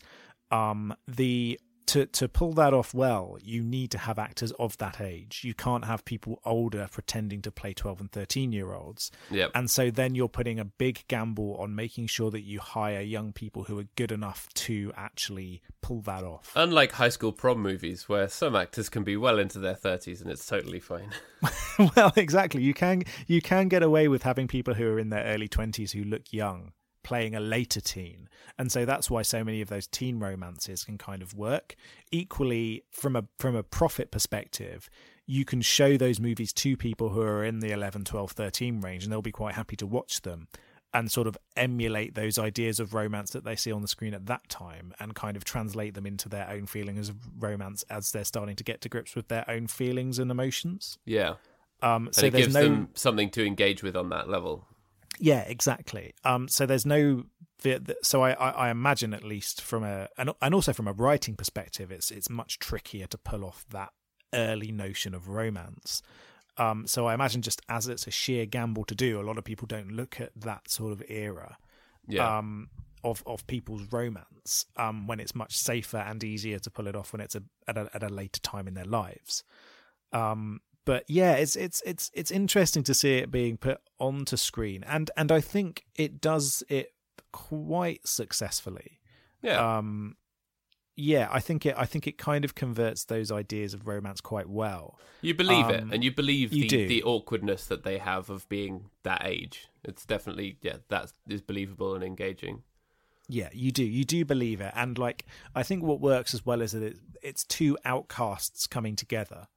um the to to pull that off well, you need to have actors of that age. You can't have people older pretending to play 12 and 13 year olds. Yep. And so then you're putting a big gamble on making sure that you hire young people who are good enough to actually pull that off. Unlike high school prom movies where some actors can be well into their 30s and it's totally fine. well, exactly. You can you can get away with having people who are in their early 20s who look young playing a later teen. And so that's why so many of those teen romances can kind of work. Equally from a from a profit perspective, you can show those movies to people who are in the 11, 12, 13 range and they'll be quite happy to watch them. and sort of emulate those ideas of romance that they see on the screen at that time and kind of translate them into their own feelings of romance as they're starting to get to grips with their own feelings and emotions. Yeah. Um, so it gives no them something to engage with on that level. Yeah, exactly. Um, so there's no. So I, I, I imagine at least from a and, and also from a writing perspective, it's it's much trickier to pull off that early notion of romance. Um, so I imagine just as it's a sheer gamble to do, a lot of people don't look at that sort of era Yeah. um, of of people's romance um, when it's much safer and easier to pull it off when it's a, at a at a later time in their lives. Um, but yeah, it's it's it's it's interesting to see it being put onto screen, and and I think it does it quite successfully. yeah. Um, yeah, I think it I think it kind of converts those ideas of romance quite well. You believe it, Um, and you believe you the, the awkwardness that they have of being that age. It's definitely yeah, that is believable and engaging. Yeah, you do. You do believe it, and like I think what works as well is that it, it's two outcasts coming together,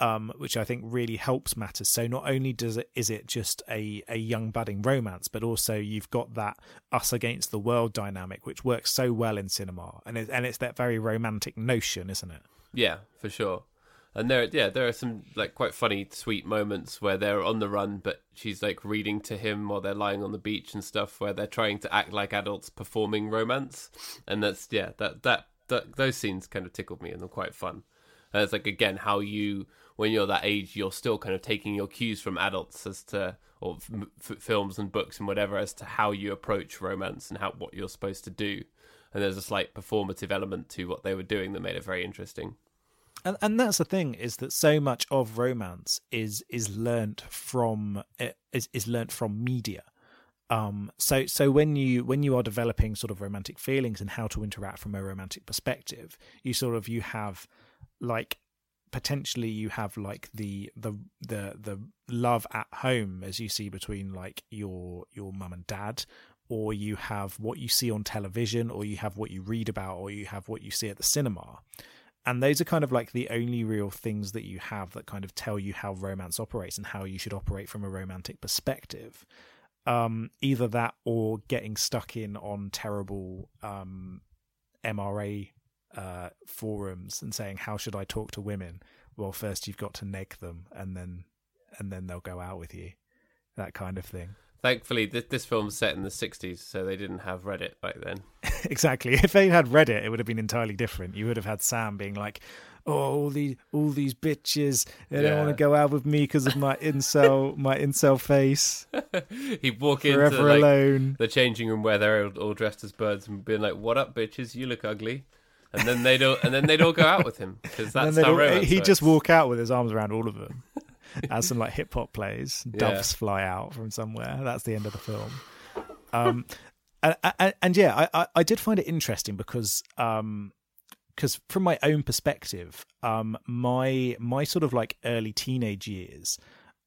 um, which I think really helps matters. So not only does it is it just a a young budding romance, but also you've got that us against the world dynamic, which works so well in cinema, and it, and it's that very romantic notion, isn't it? Yeah, for sure. And there, yeah, there are some like quite funny, sweet moments where they're on the run, but she's like reading to him while they're lying on the beach and stuff, where they're trying to act like adults performing romance, and that's yeah, that that, that those scenes kind of tickled me and they're quite fun. And it's like again how you, when you're that age, you're still kind of taking your cues from adults as to or f- films and books and whatever as to how you approach romance and how what you're supposed to do. And there's a slight performative element to what they were doing that made it very interesting. and and that's the thing is that so much of romance is is learnt from eh, is is learnt from media um so so when you when you are developing sort of romantic feelings and how to interact from a romantic perspective you sort of you have like potentially you have like the the the the love at home as you see between like your your mum and dad or you have what you see on television or you have what you read about or you have what you see at the cinema. And those are kind of like the only real things that you have that kind of tell you how romance operates and how you should operate from a romantic perspective. Um either that or getting stuck in on terrible um mra uh forums and saying how should i talk to women well first you've got to neg them and then and then they'll go out with you that kind of thing Thankfully, this, this film's set in the 60s, so they didn't have Reddit back then. exactly. If they had Reddit, it would have been entirely different. You would have had Sam being like, "Oh, all these all these bitches, they don't want to go out with me because of my incel my incel face. He'd walk Forever into like, alone." the changing room where they're all, all dressed as birds and being like, "What up, bitches? You look ugly," and then they'd all, and then they'd all go out with him because that's how all- he'd just walk out with his arms around all of them. As some like hip hop plays, Yeah. doves fly out from somewhere. That's the end of the film. Um, and, and, and yeah, I, I, I did find it interesting because um, because from my own perspective, um, my my sort of like early teenage years,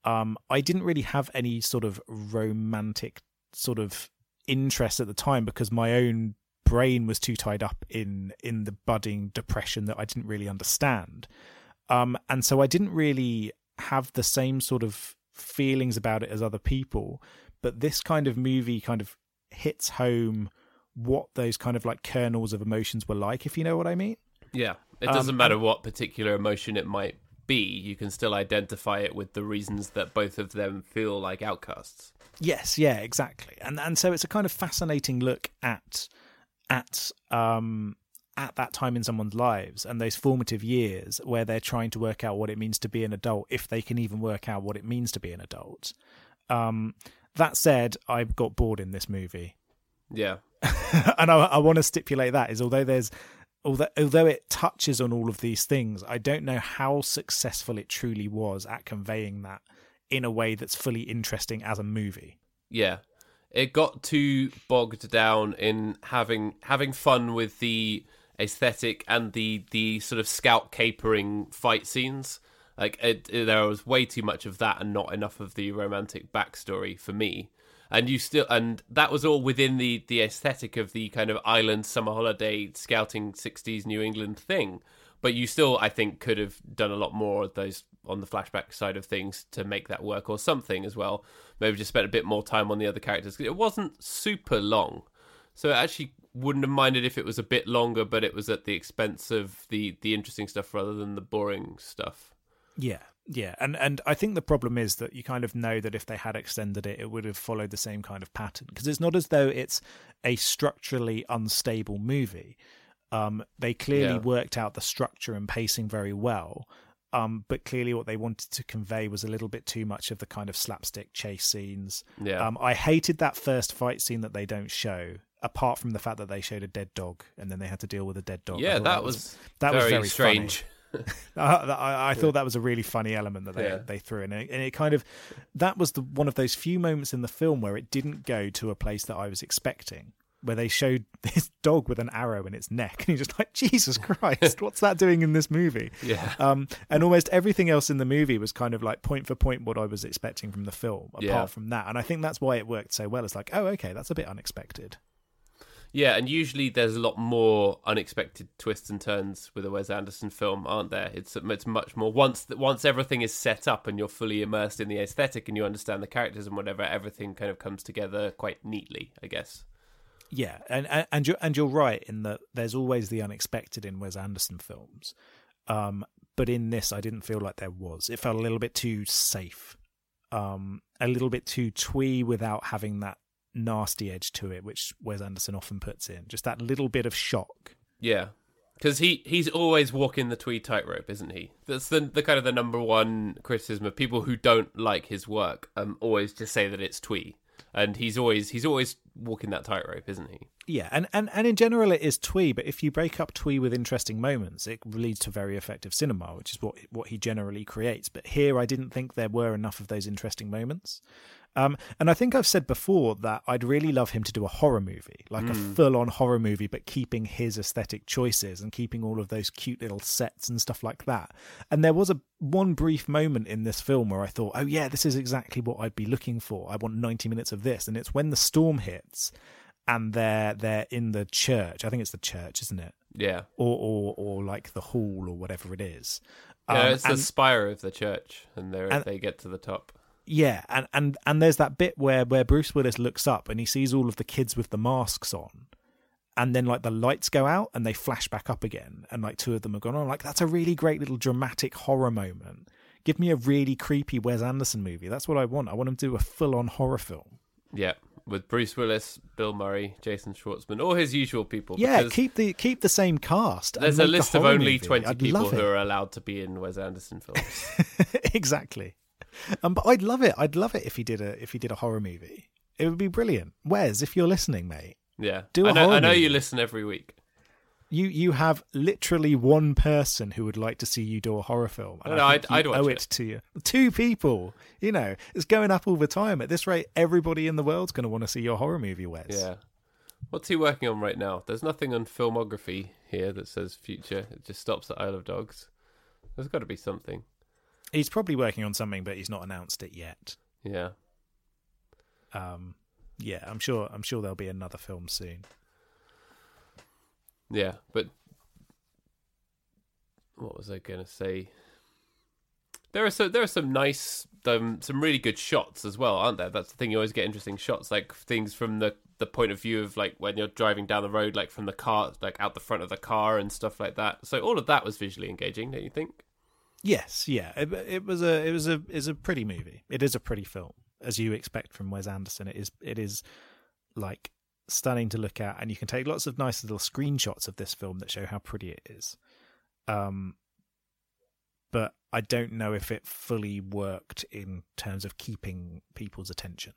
um, I didn't really have any sort of romantic sort of interest at the time because my own brain was too tied up in in the budding depression that I didn't really understand. Um, and so I didn't really have the same sort of feelings about it as other people. But this kind of movie kind of hits home what those kind of like kernels of emotions were like, if you know what I mean. Yeah, it Um, doesn't matter what particular emotion it might be. You can still identify it with the reasons that both of them feel like outcasts. Yes, yeah, exactly. And and so it's a kind of fascinating look at at um at that time in someone's lives and those formative years where they're trying to work out what it means to be an adult if they can even work out what it means to be an adult. Um that said, I got bored in this movie. Yeah, and I, I want to stipulate that is although there's although although it touches on all of these things, I don't know how successful it truly was at conveying that in a way that's fully interesting as a movie. yeah. It got too bogged down in having having fun with the aesthetic and the the sort of scout capering fight scenes. Like it, it- there was way too much of that and not enough of the romantic backstory for me. And you still and that was all within the the aesthetic of the kind of island summer holiday scouting 60s New England thing. But you still I think could have done a lot more of those on the flashback side of things to make that work, or something as well. Maybe just spent a bit more time on the other characters. It wasn't super long, so it actually wouldn't have minded if it was a bit longer, but it was at the expense of the the interesting stuff rather than the boring stuff. Yeah, yeah, and and I think the problem is that you kind of know that if they had extended it, it would have followed the same kind of pattern because it's not as though it's a structurally unstable movie. Um, they clearly Yeah. worked out the structure and pacing very well. Um, but clearly, what they wanted to convey was a little bit too much of the kind of slapstick chase scenes. Yeah, Um, I hated that first fight scene that they don't show, apart from the fact that they showed a dead dog and then they had to deal with a dead dog. Yeah, thought that was that very, was very strange. I, I, I thought that was a really funny element that they Yeah. they threw in, and it, and it kind of that was the one of those few moments in the film where it didn't go to a place that I was expecting. Where they showed this dog with an arrow in its neck, and you're just like, Jesus Christ, what's that doing in this movie? Yeah, Um, and almost everything else in the movie was kind of like point for point what I was expecting from the film, apart Yeah. from that. And I think that's why it worked so well. It's like, oh, okay, that's a bit unexpected. yeah, and usually there's a lot more unexpected twists and turns with a Wes Anderson film, aren't there? It's it's much more once once everything is set up and you're fully immersed in the aesthetic and you understand the characters and whatever, everything kind of comes together quite neatly, I guess. Yeah, and and you're, and you're right in that there's always the unexpected in Wes Anderson films, um, but in this I didn't feel like there was. It felt a little bit too safe, um, a little bit too twee without having that nasty edge to it, which Wes Anderson often puts in. Just that little bit of shock. Yeah, because he he's always walking the twee tightrope, isn't he? That's the the kind of the number one criticism of people who don't like his work. Um, always just say that it's twee, and he's always he's always walking that tightrope, isn't he? Yeah, and, and, and in general it is twee, but if you break up twee with interesting moments, it leads to very effective cinema, which is what what he generally creates. But here I didn't think there were enough of those interesting moments. Um, and I think I've said before that I'd really love him to do a horror movie, like a full on horror movie, but keeping his aesthetic choices and keeping all of those cute little sets and stuff like that. And there was a one brief moment in this film where I thought, oh yeah, this is exactly what I'd be looking for. I want 90 minutes of this. And it's when the storm hits and they're they're in the church. I think it's the church, isn't it? Yeah, Or or or like the hall or whatever it is. yeah. Um, it's the spire of the church, and they and- they get to the top. Yeah, and, and and there's that bit where where Bruce Willis looks up and he sees all of the kids with the masks on, and then like the lights go out and they flash back up again, and like two of them are gone on. Like that's a really great little dramatic horror moment. Give me a really creepy Wes Anderson movie. That's what I want. I want him to do a full on horror film. Yeah, with Bruce Willis, Bill Murray, Jason Schwartzman, all his usual people. Yeah, keep the keep the same cast. there's a list of only movie. twenty I'd people who are allowed to be in Wes Anderson films. exactly. Um, but I'd love it. I'd love it if he did a if he did a horror movie. It would be brilliant. Wes, if you're listening, mate, yeah, Do a I know. horror I know movie. you listen every week. you you have literally one person who would like to see you do a horror film. And No, I I'd- I'd watch owe it. it to you. Two people. You know, it's going up all the time. At this rate, everybody in the world's going to want to see your horror movie, Wes. Yeah. What's he working on right now? There's nothing on filmography here that says future. It just stops at Isle of Dogs. There's got to be something. He's probably working on something, but he's not announced it yet. Yeah. Um, yeah, I'm sure. I'm sure there'll be another film soon. Yeah, but what was I going to say? There are so there are some nice, um, some really good shots as well, aren't there? That's the thing. You always get interesting shots, like things from the the point of view of like when you're driving down the road, like from the car, like out the front of the car and stuff like that. So all of that was visually engaging, don't you think? Yes, yeah. It, it was a it was a is a pretty movie. It is a pretty film, as you expect from Wes Anderson. It is it is like stunning to look at, and you can take lots of nice little screenshots of this film that show how pretty it is. Um, but I don't know if it fully worked in terms of keeping people's attention.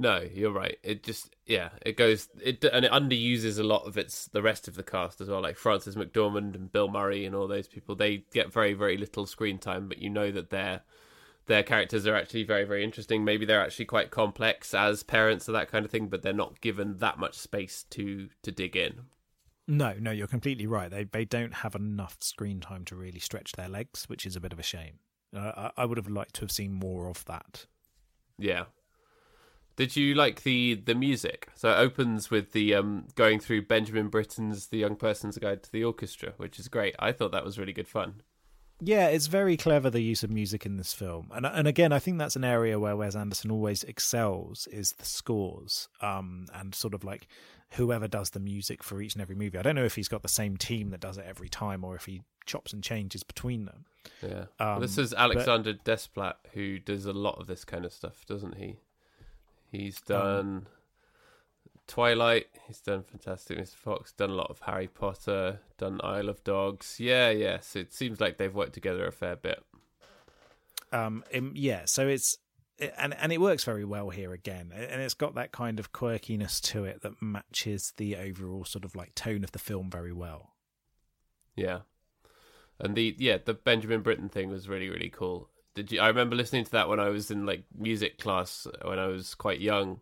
No, you're right. It just yeah, it goes it and it underuses a lot of its the rest of the cast as well, like Frances McDormand and Bill Murray and all those people. They get very very little screen time, but you know that their their characters are actually very very interesting. Maybe they're actually quite complex as parents or that kind of thing, but they're not given that much space to to dig in. No, no, you're completely right. They they don't have enough screen time to really stretch their legs, which is a bit of a shame. Uh, I, I would have liked to have seen more of that. Yeah. Did you like the the music? So it opens with the um going through Benjamin Britten's The Young Person's Guide to the Orchestra, which is great. I thought that was really good fun. Yeah, it's very clever the use of music in this film, and and again, I think that's an area where Wes Anderson always excels is the scores, um, and sort of like whoever does the music for each and every movie. I don't know if he's got the same team that does it every time, or if he chops and changes between them. Yeah, Um, this is Alexander Desplat who does a lot of this kind of stuff, doesn't he? He's Um, done Twilight. He's done Fantastic Mr. Fox. Done a lot of Harry Potter. Done Isle of Dogs. Yeah, yes. It seems like they've worked together a fair bit. um yeah so it's and and it works very well here again and it's got that kind of quirkiness to it that matches the overall sort of like tone of the film very well Yeah, and the yeah the Benjamin Britten thing was really really cool. Did you? I remember listening to that when I was in like music class when I was quite young,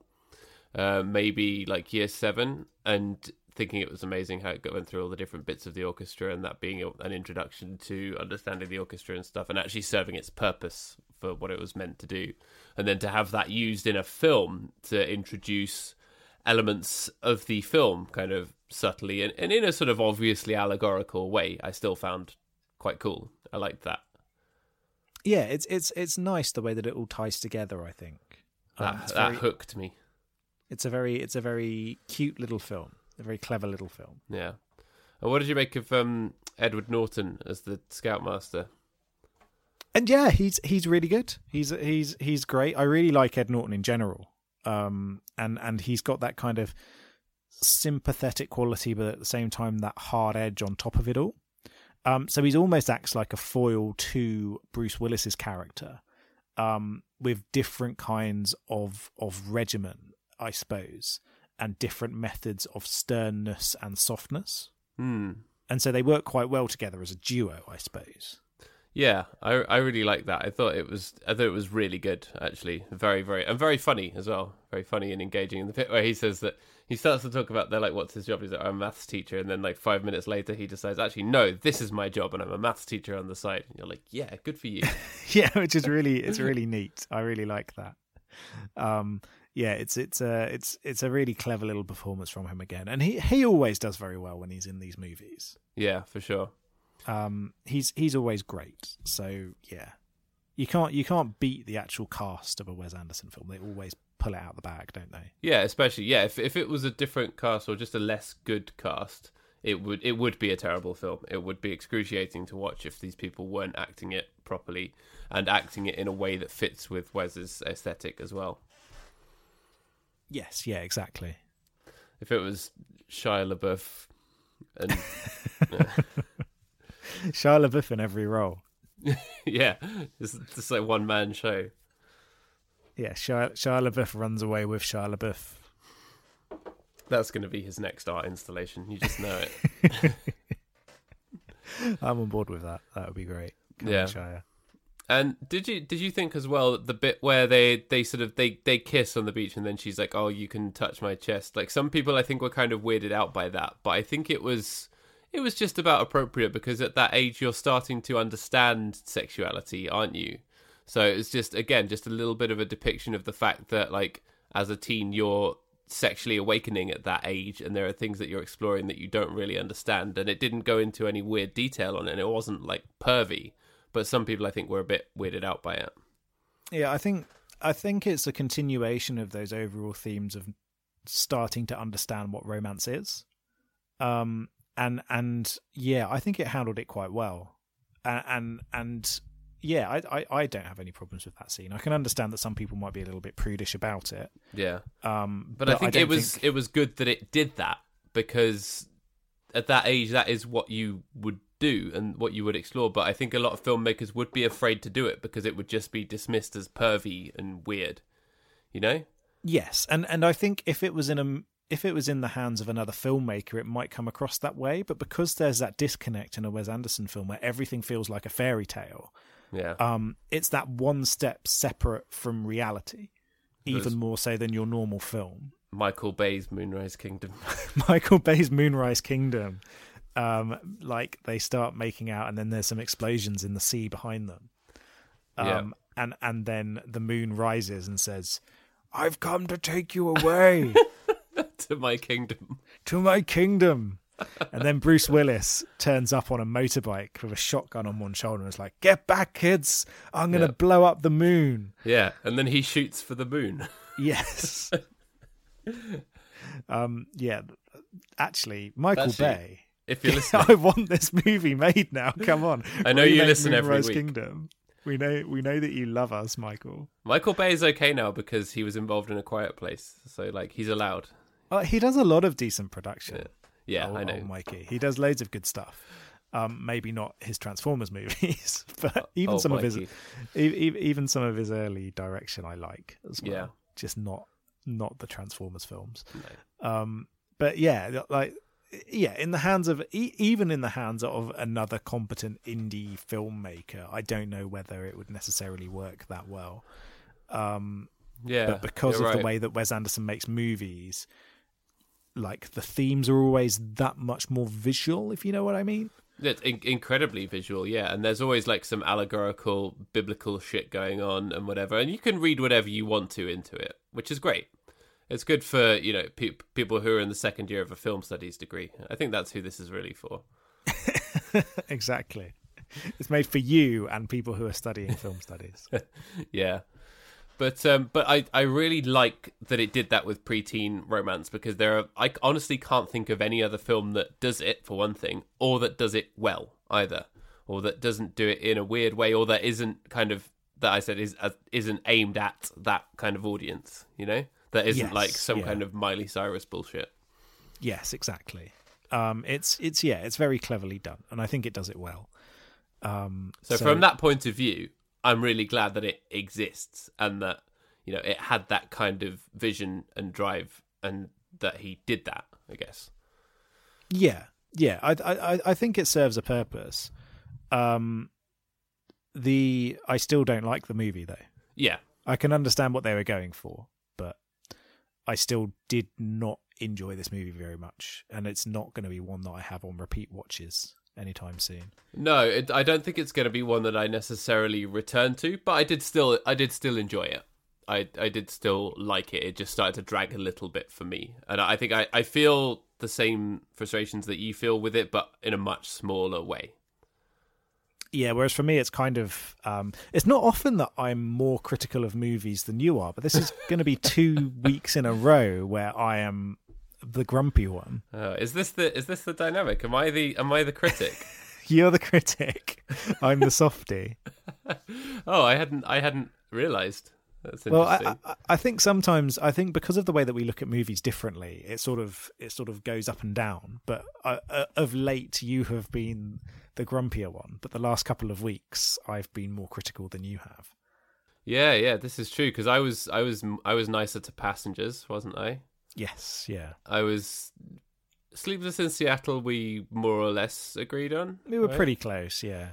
uh, maybe like year seven, and thinking it was amazing how it went through all the different bits of the orchestra and that being an introduction to understanding the orchestra and stuff, and actually serving its purpose for what it was meant to do, and then to have that used in a film to introduce elements of the film kind of subtly and, and in a sort of obviously allegorical way i still found quite cool i liked that yeah it's it's it's nice the way that it all ties together i think. That, Um, that very- hooked me. It's a very it's a very cute little film a very clever little film. Yeah. And what did you make of um edward norton as the scoutmaster? And yeah he's he's really good. He's he's he's great. I really like ed norton in general. Um and and he's got that kind of sympathetic quality but at the same time that hard edge on top of it all um so he's almost acts like a foil to bruce willis's character um with different kinds of of regimen i suppose and different methods of sternness and softness. Hmm. And so they work quite well together as a duo i suppose. Yeah i i really like that. I thought it was i thought it was really good actually. Very very and very funny as well. Very funny and engaging in the bit where he says that he starts to talk about they're like what's his job? He's like i'm a maths teacher. And then like five minutes later he decides actually no this is my job and i'm a maths teacher on the side. And you're like yeah good for you. Yeah which is really it's really neat. I really like that. Um yeah it's it's a it's it's a really clever little performance from him again. And he he always does very well when he's in these movies. Yeah for sure. Um he's he's always great. So yeah. You can't you can't beat the actual cast of a wes anderson film. They always pull it out the bag don't they Yeah, especially yeah. If if it was a different cast or just a less good cast, it would it would be a terrible film. It would be excruciating to watch if these people weren't acting it properly and acting it in a way that fits with Wes's aesthetic as well. yes yeah exactly If it was Shia LaBeouf and Shia LaBeouf in every role yeah, it's just like one man show. Yeah Shia, Shia LaBeouf runs away with Shia LaBeouf That's going to be his next art installation. You just know it. I'm on board with that that would be great Come Yeah. Shia. And did you did you think as well that the bit where they they sort of they they kiss on the beach and then she's like, "Oh, you can touch my chest." Like some people I think were kind of weirded out by that, but I think it was it was just about appropriate because at that age you're starting to understand sexuality, aren't you? So it's just again just a little bit of a depiction of the fact that like as a teen you're sexually awakening at that age and there are things that you're exploring that you don't really understand and it didn't go into any weird detail on it and it wasn't like pervy but some people I think were a bit weirded out by it. Yeah, I think I think it's a continuation of those overall themes of starting to understand what romance is. Um and and yeah, I think it handled it quite well. And and, and yeah, I, I I don't have any problems with that scene. I can understand that some people might be a little bit prudish about it. Yeah, Um but, I think don't it was think- it was good that it did that because at that age that is what you would do and what you would explore. But I think a lot of filmmakers would be afraid to do it because it would just be dismissed as pervy and weird. You know? Yes, and and I think if it was in a if it was in the hands of another filmmaker, it might come across that way. But because there's that disconnect in a Wes Anderson film where everything feels like a fairy tale, Yeah. um, it's that one step separate from reality, even There's- more so than your normal film. Michael Bay's Moonrise Kingdom. Michael Bay's Moonrise Kingdom, um, like they start making out, and then there's some explosions in the sea behind them, um, Yeah. and and then the moon rises and says, "I've come to take you away." to my kingdom. to my kingdom and then Bruce Willis turns up on a motorbike with a shotgun on one shoulder and is like, "Get back, kids! I'm gonna Yeah. blow up the moon." Yeah, and then he shoots for the moon. Yes. um. Yeah. Actually, Michael Actually, Bay. If you're listening, I want this movie made now. Come on. I know you listen every Moonrise week. Kingdom. We know. We know that you love us, Michael. Michael Bay is okay now because he was involved in a quiet place. So like he's allowed. Uh, he does a lot of decent production. Yeah, oh, I know. oh, Mikey. He does loads of good stuff. Um, maybe not his Transformers movies, but even Oh, some of his, Mikey. e- e- even some of his early direction, I like as well. Yeah. Just not not the Transformers films. No. Um, but yeah, like yeah, in the hands of even in the hands of another competent indie filmmaker, I don't know whether it would necessarily work that well. Um, Yeah, but because of you're the way that Wes Anderson makes movies, like the themes are always that much more visual, if you know what I mean. It's in- incredibly visual, yeah. And there's always like some allegorical, biblical shit going on and whatever. And you can read whatever you want to into it, which is great. It's good for you know pe- people who are in the second year of a film studies degree. I think that's who this is really for. exactly. It's made for you and people who are studying film studies. yeah. But um, but I, I really like that it did that with preteen romance because there are I honestly can't think of any other film that does it for one thing or that does it well either or that doesn't do it in a weird way or that isn't kind of that I said is uh, isn't aimed at that kind of audience you know that isn't Yes, like some yeah. kind of Miley Cyrus bullshit yes, exactly. Um, it's it's yeah, it's very cleverly done, and I think it does it well. Um, So, from that point of view, I'm really glad that it exists and that you know it had that kind of vision and drive, and that he did that. I guess. Yeah, yeah. I I I think it serves a purpose. Um, the I still don't like the movie though. Yeah, I can understand what they were going for, but I still did not enjoy this movie very much, and it's not going to be one that I have on repeat watches anytime soon. no, it, I don't think it's going to be one that I necessarily return to, but I did still, I did still enjoy it. I I did still like it. It just started to drag a little bit for me, and I think I I feel the same frustrations that you feel with it, but in a much smaller way. Yeah, whereas for me, it's kind of um, it's not often that I'm more critical of movies than you are, but this is going to be two weeks in a row where I am the grumpy one. Uh, is this the is this the dynamic? Am I the am I the critic? You're the critic. I'm the softie. oh, I hadn't I hadn't realized. That's Well, interesting. I, I, I think sometimes I think because of the way that we look at movies differently, it sort of it sort of goes up and down. But uh, uh, of late, you have been the grumpier one. But the last couple of weeks, I've been more critical than you have. Yeah, yeah, this is true because I was, I was, I was nicer to passengers, wasn't I? Yes, yeah, I was Sleepless in Seattle. We more or less agreed on. we were right? pretty close. Yeah,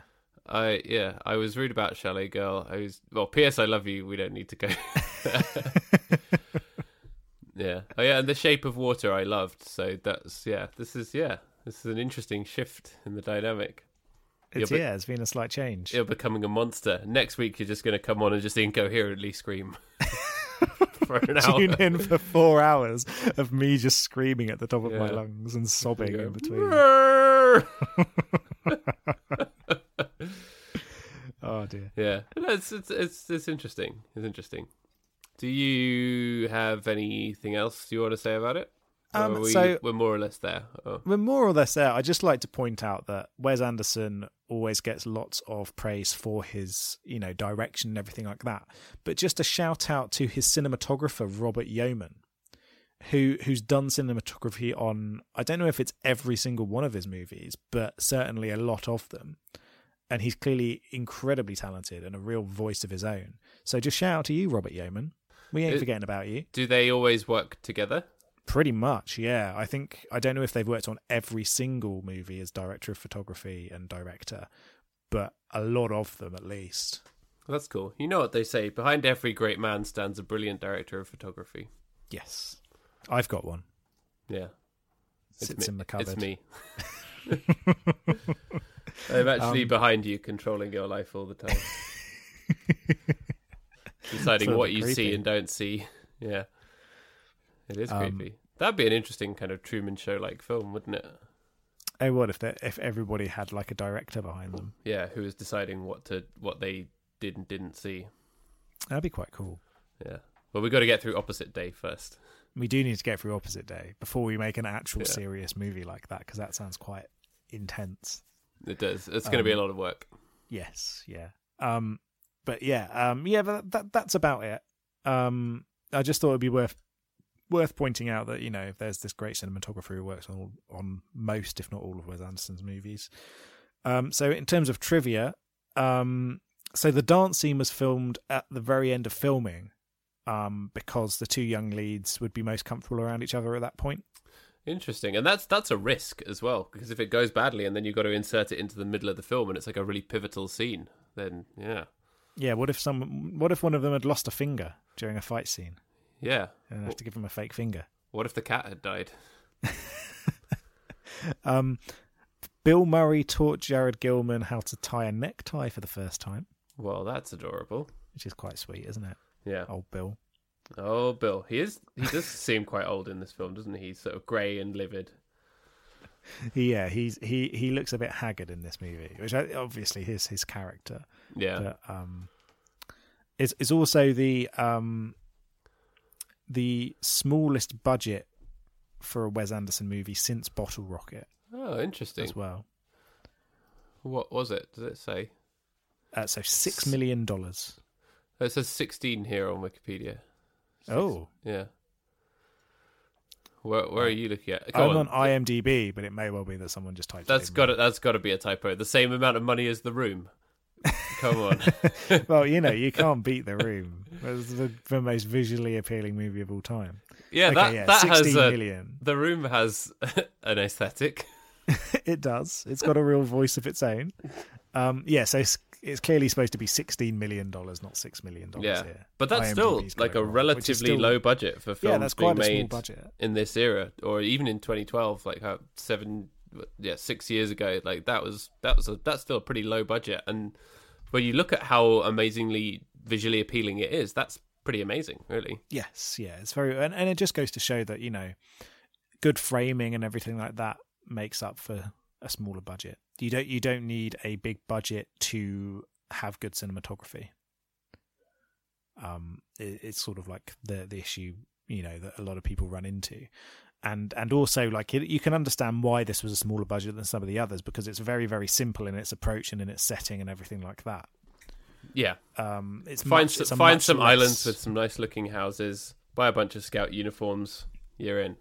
I yeah, I was rude about Chalet Girl. I was well. P.S. I love you. We don't need to go. yeah. Oh yeah, and The Shape of Water I loved. So that's yeah. This is yeah. This is an interesting shift in the dynamic. it's but- yeah, it's been a slight change. You're becoming a monster. Next week you're just going to come on and just incoherently scream for an hour. Tune in for four hours of me just screaming at the top of my lungs and sobbing in between. Oh dear. Yeah, no, it's, it's it's it's interesting. It's interesting. Do you have anything else you want to say about it? Um, we, so- we're more or less there. Oh. We're more or less there. I just like to point out that Wes Anderson always gets lots of praise for his, you know, direction and everything like that. But just a shout out to his cinematographer Robert Yeoman, who who's done cinematography on I don't know if it's every single one of his movies, but certainly a lot of them. And he's clearly incredibly talented and a real voice of his own. So just shout out to you, Robert Yeoman. We ain't It- forgetting about you. Do they always work together? Pretty much, yeah. I think I don't know if they've worked on every single movie as director of photography and director, but a lot of them at least. Well, that's cool. You know what they say: behind every great man stands a brilliant director of photography. Yes, I've got one. Yeah, it's Sits me. in the cupboard. It's me. I'm actually Um, behind you, controlling your life all the time, deciding what you see and don't see. Yeah, it is Um, creepy. That'd be an interesting kind of Truman Show like film, wouldn't it? Oh, would if if everybody had like a director behind them? Yeah, who was deciding what to what they did and didn't see. That'd be quite cool. Yeah. Well, we've got to get through opposite day first. We do need to get through Opposite Day before we make an actual Yeah. serious movie like that because that sounds quite intense. It does. It's going to be a Um, lot of work. Yes, yeah. Um, but yeah, um, yeah, but that that's about it. Um, I just thought it'd be worth worth pointing out that you know there's this great cinematographer who works on on most, if not all, of Wes Anderson's movies. Um, so in terms of trivia, um, so the dance scene was filmed at the very end of filming, um, because the two young leads would be most comfortable around each other at that point. Interesting, and that's that's a risk as well because if it goes badly and then you've got to insert it into the middle of the film and it's like a really pivotal scene, then yeah, Yeah, what if some? What if one of them had lost a finger during a fight scene yeah. and I have to give him a fake finger? What if the cat had died? Um, Bill Murray taught Jared Gilman how to tie a necktie for the first time, Well, that's adorable. which is quite sweet, isn't it? Yeah. Old Bill. Oh, Bill, he is. He does seem quite old in this film, doesn't he? He's sort of grey and livid. Yeah, he's he he looks a bit haggard in this movie, which obviously is his character. Yeah. But um, it's it's also the um the smallest budget for a Wes Anderson movie since Bottle Rocket Oh, interesting. as well. What was it? Does it say? Uh, so six million dollars. It says 16 here on Wikipedia. Six- Oh, Yeah. Where, where are you looking at? Come I'm on. IMDb, but it may well be that someone just typed. That's it got to, that's got to be a typo. The same amount of money as the room. Come on. well, you know, you can't beat The Room. It's the, the most visually appealing movie of all time. Yeah, okay, that yeah, that has 16 a, million. the room has an aesthetic. It does. It's got a real voice of its own. Um, yeah, so it's, it's clearly supposed to be sixteen million dollars, not six million dollars. Yeah, here. but that's still IMDb's like a wrong, relatively still- low budget for films Yeah, that's being made budget. in this era, or even in 2012, like how seven, yeah, six years ago. Like that was that was a that's still a pretty low budget. And when you look at how amazingly visually appealing it is, that's pretty amazing, really. Yes, yeah, it's very, and, and it just goes to show that you know, good framing and everything like that makes up for a smaller budget. You don't you don't need a big budget to have good cinematography. Um, it, it's sort of like the the issue you know that a lot of people run into. And and also like it, you can understand why this was a smaller budget than some of the others because it's very very simple in its approach and in its setting and everything like that. Yeah, Um, it's find much, some, find some less- islands with some nice looking houses, buy a bunch of scout uniforms. You're in.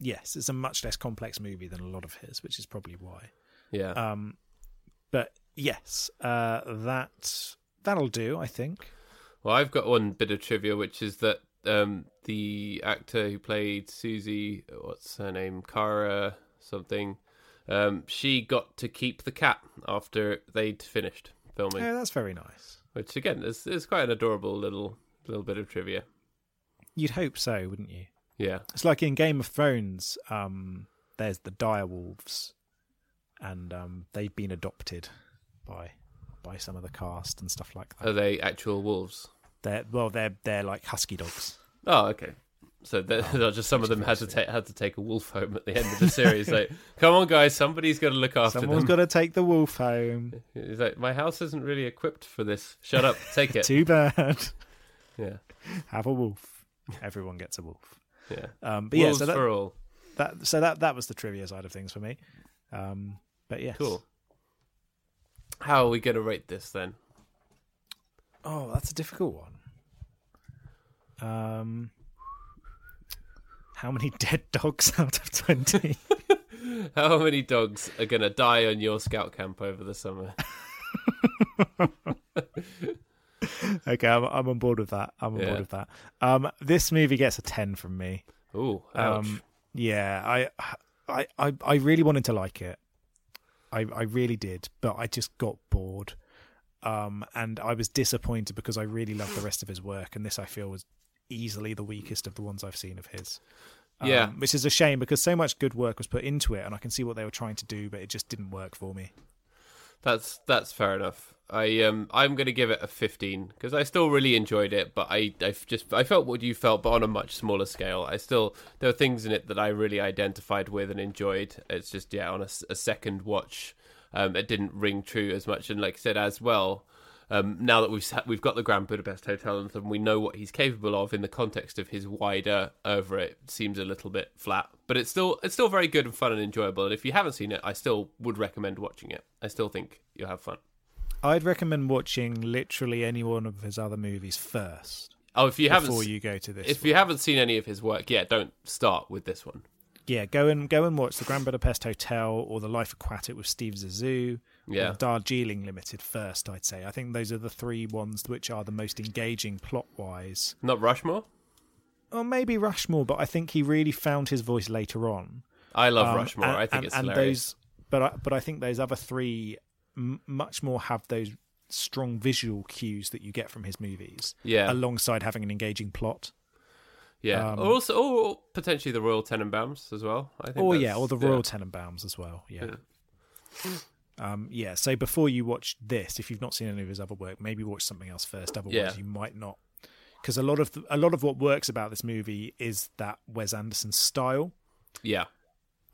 yes, it's a much less complex movie than a lot of his, which is probably why. Yeah. Um, but yes, uh, that that'll do. I think. Well, I've got one bit of trivia, which is that um, the actor who played Susie, what's her name, Kara something, um, she got to keep the cat after they'd finished filming, Yeah, that's very nice. which again is is quite an adorable little little bit of trivia. You'd hope so, wouldn't you? Yeah, It's like in Game of Thrones. Um, there's the direwolves, and um, they've been adopted by by some of the cast and stuff like that. are they actual wolves? They're well, they're they're like husky dogs. Oh, okay. So they're Oh, just some of them had to take had to take a wolf home at the end of the series. like, come on, guys, somebody's got to look after them. Someone's them. got to take the wolf home. He's like, my house isn't really equipped for this. Shut up, take it. Too bad. yeah, Have a wolf. Everyone gets a wolf. yeah. Um, but yeah, Wolves so that, for all. that so that that was the trivia side of things for me. Um, but yes, Cool. How are we going to rate this then? Oh, that's a difficult one. Um, how many dead dogs out of twenty? How many dogs are going to die on your scout camp over the summer? okay, I'm, I'm on board with that. I'm on Yeah. board with that. Um, this movie gets a ten from me. Ooh, ouch. Um, yeah, I, I, I, I really wanted to like it. I, I really did, but I just got bored. Um, and I was disappointed because I really loved the rest of his work, and this I feel was easily the weakest of the ones I've seen of his. Um, Yeah. which is a shame because so much good work was put into it, and I can see what they were trying to do, but it just didn't work for me. that's that's fair enough. I um I'm gonna give it a 15 because I still really enjoyed it, but I I just I felt what you felt, but on a much smaller scale. I still there were things in it that I really identified with and enjoyed. It's just yeah, on a, a second watch, um, it didn't ring true as much. And like I said as well, um, now that we've we've got the Grand Budapest Hotel and we know what he's capable of in the context of his wider oeuvre it seems a little bit flat, but it's still it's still very good and fun and enjoyable. And if you haven't seen it, I still would recommend watching it. I still think you'll have fun. I'd recommend watching literally any one of his other movies first. Oh, if you haven't before you go to this, if one. you haven't seen any of his work, yeah, don't start with this one. Yeah, go and go and watch the Grand Budapest Hotel or the Life Aquatic with Steve Zissou. Yeah. or Darjeeling Limited first. I'd say. I think those are the three ones which are the most engaging plot wise. Not Rushmore. Or maybe Rushmore, but I think he really found his voice later on. I love Um, Rushmore. and- I think and, it's and hilarious. those, but I, but I think those other three m- much more have those strong visual cues that you get from his movies, yeah, alongside having an engaging plot. Yeah. um, or also, or potentially the Royal Tenenbaums as well. I think. Or that's- yeah, or the Royal Tenenbaums as well. Yeah. Um, yeah. So before you watch this, if you've not seen any of his other work, maybe watch something else first. Otherwise, Yeah. you might not. Because a lot of the, a lot of what works about this movie is that Wes Anderson style. Yeah,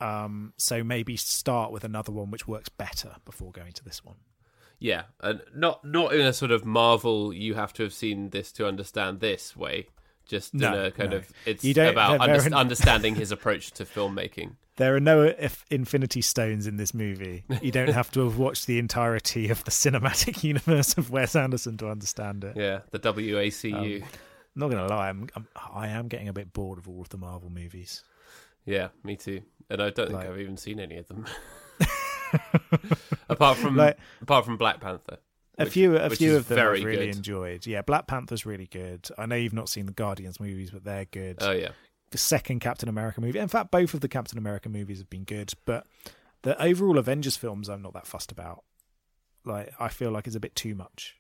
Um, so maybe start with another one which works better before going to this one. yeah, and not not in a sort of Marvel. You have to have seen this to understand this way. Just No, a kind no. of it's You don't- about under- understanding his approach to filmmaking. There are no if Infinity Stones in this movie. You don't have to have watched the entirety of the cinematic universe of Wes Anderson to understand it. Yeah, the WACU. I'm um, not gonna lie, I'm, I'm I am getting a bit bored of all of the Marvel movies. Yeah, me too. And I don't think Like- I've even seen any of them. apart from Like- apart from Black Panther. A which- few, a few of them very I've really good. enjoyed. Yeah, Black Panther's really good. I know you've not seen the Guardians movies, but they're good. Oh yeah. the second Captain America movie, in fact, both of the Captain America movies have been good. But the overall Avengers films, I'm not that fussed about. Like, I feel like it's a bit too much.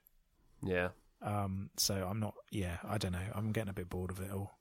Yeah. Um, so I'm not. Yeah, I don't know. I'm getting a bit bored of it all.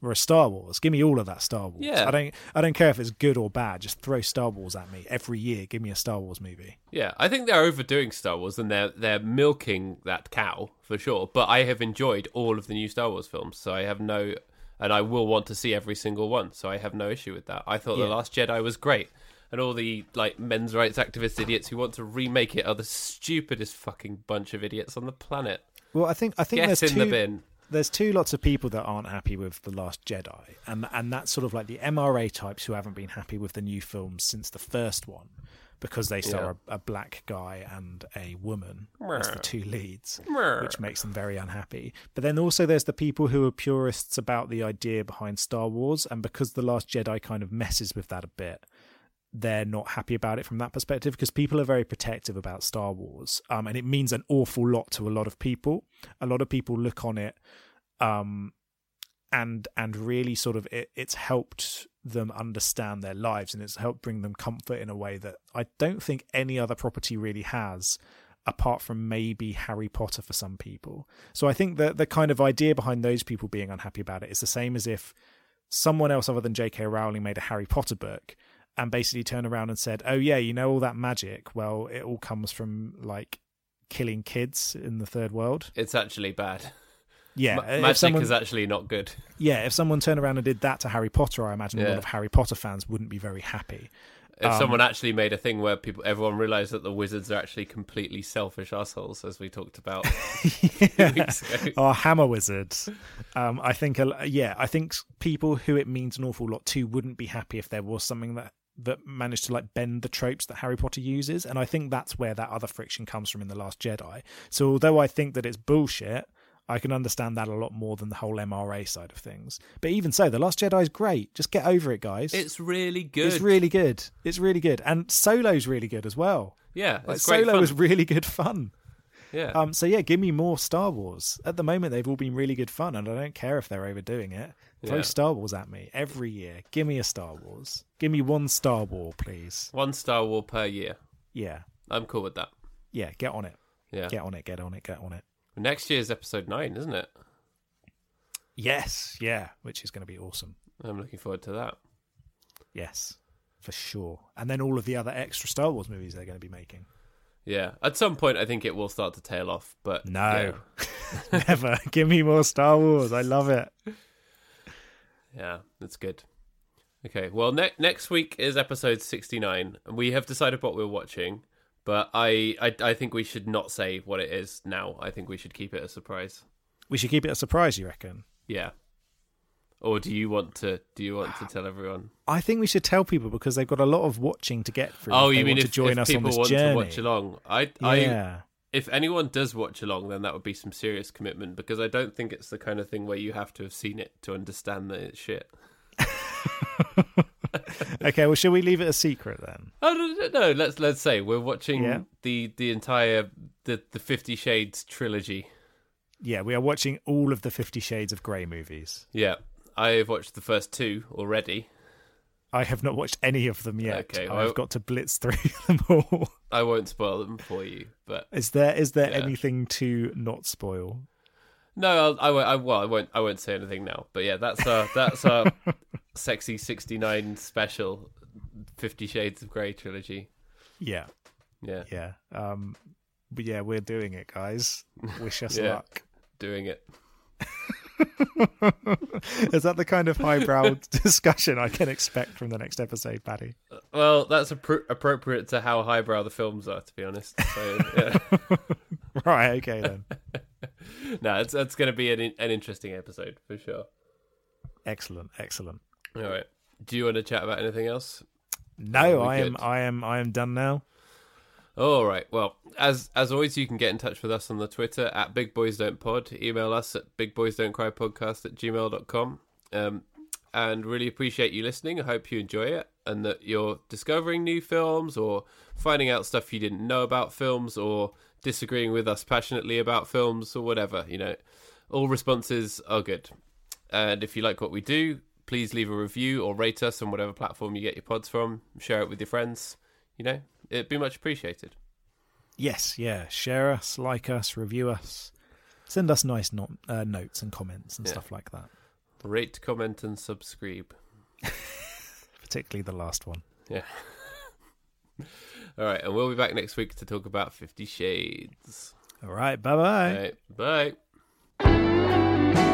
Whereas Star Wars, give me all of that Star Wars. Yeah. I don't. I don't care if it's good or bad. Just throw Star Wars at me every year. Give me a Star Wars movie. Yeah, I think they're overdoing Star Wars and they're they're milking that cow for sure. But I have enjoyed all of the new Star Wars films, so I have no, and I will want to see every single one. So I have no issue with that. I thought Yeah. the Last Jedi was great, and all the like men's rights activist idiots who want to remake it are the stupidest fucking bunch of idiots on the planet. Well, I think I think Get there's in two. the bin. There's two lots of people that aren't happy with the Last Jedi, and and that's sort of like the MRA types who haven't been happy with the new films since the first one, because they star a, a black guy and a woman as the two leads, which makes them very unhappy. But then also there's the people who are purists about the idea behind Star Wars, and because the Last Jedi kind of messes with that a bit. They're not happy about it from that perspective because people are very protective about Star Wars, um, and it means an awful lot to a lot of people. A lot of people look on it um and and really sort of it, it's helped them understand their lives and it's helped bring them comfort in a way that I don't think any other property really has apart from maybe Harry Potter for some people. So I think that the kind of idea behind those people being unhappy about it is the same as if someone else other than J.K. Rowling made a Harry Potter book and basically turned around and said, "Oh yeah, you know all that magic? Well, it all comes from like killing kids in the third world." It's actually bad. Yeah, if magic someone- is actually not good. yeah, if someone turned around and did that to Harry Potter, I imagine a lot of Harry Potter fans wouldn't be very happy. If Um, someone actually made a thing where people, everyone realised that the wizards are actually completely selfish assholes, as we talked about yeah. Our Hammer Wizards. Um, I think, a- yeah, I think people who it means an awful lot to wouldn't be happy if there was something that that managed to like bend the tropes that Harry Potter uses, and I think that's where that other friction comes from in the Last Jedi. So although I think that it's bullshit. I can understand that a lot more than the whole MRA side of things. But even so, The Last Jedi is great. Just get over it, guys. It's really good. It's really good. It's really good. And Solo's really good as well. yeah. Like Solo fun. was really good fun. yeah. Um, so yeah, give me more Star Wars. At the moment, they've all been really good fun, and I don't care if they're overdoing it. Throw Yeah. Star Wars at me every year. Give me a Star Wars. Give me one Star War, please. One Star War per year. Yeah, I'm cool with that. yeah. Get on it. Yeah. Get on it. Get on it. Get on it. Next year's episode nine, isn't it? Yes, yeah. Which is going to be awesome. I'm looking forward to that. Yes, for sure. And then all of the other extra Star Wars movies they're going to be making. Yeah, at some point I think it will start to tail off, but No, never. Give me more Star Wars. I love it. Yeah, that's good. Okay, well, ne- next week is episode sixty nine, and we have decided what we're watching. But I, I, I think we should not say what it is now. I think we should keep it a surprise. We should keep it a surprise. You reckon? Yeah. Or do you want to? Do you want to tell everyone? I think we should tell people because they've got a lot of watching to get through. Oh, you mean if, to join if us on people this want journey? to watch along? I, I, Yeah. If anyone does watch along, then that would be some serious commitment because I don't think it's the kind of thing where you have to have seen it to understand that it's shit. okay. Well, shall we leave it a secret then? Oh no, no, no, let's let's say we're watching Yeah. the the entire the the Fifty Shades trilogy. Yeah, we are watching all of the Fifty Shades of Grey movies. Yeah, I've watched the first two already. I have not watched any of them yet. Okay, I've got to blitz through them all. I won't spoil them for you, but Is there is there Yeah. anything to not spoil? no, I'll, I won't. I, well, I won't. I won't say anything now. But yeah, that's our that's our sexy sixty nine special Fifty Shades of Grey trilogy. Yeah, Yeah, yeah. Um, but yeah, we're doing it, guys. Wish us Yeah. luck. doing it. Is that the kind of highbrow discussion I can expect from the next episode, Paddy? Well, that's appro- appropriate to how highbrow the films are, to be honest. So, yeah. Right, okay then. no, it's it's going to be an an interesting episode for sure. Excellent, excellent. All right. Do you want to chat about anything else? No, I am good? I am I am done now. All right. Well, as as always, you can get in touch with us on the Twitter at Big Boys Don't Pod. Email us at Big Boys Don't Cry Podcast at gmail.com. Um, and really appreciate you listening. I hope you enjoy it and that you're discovering new films or finding out stuff you didn't know about films or disagreeing with us passionately about films or whatever. You know, all responses are good. And if you like what we do, please leave a review or rate us on whatever platform you get your pods from. Share it with your friends. You know, it'd be much appreciated. Yes, yeah. Share us, like us, review us. Send us nice not, uh, notes and comments and Yeah. stuff like that. Rate, comment, and subscribe. Particularly the last one. Yeah. All right, and we'll be back next week to talk about Fifty Shades. All right, bye bye. Right, bye.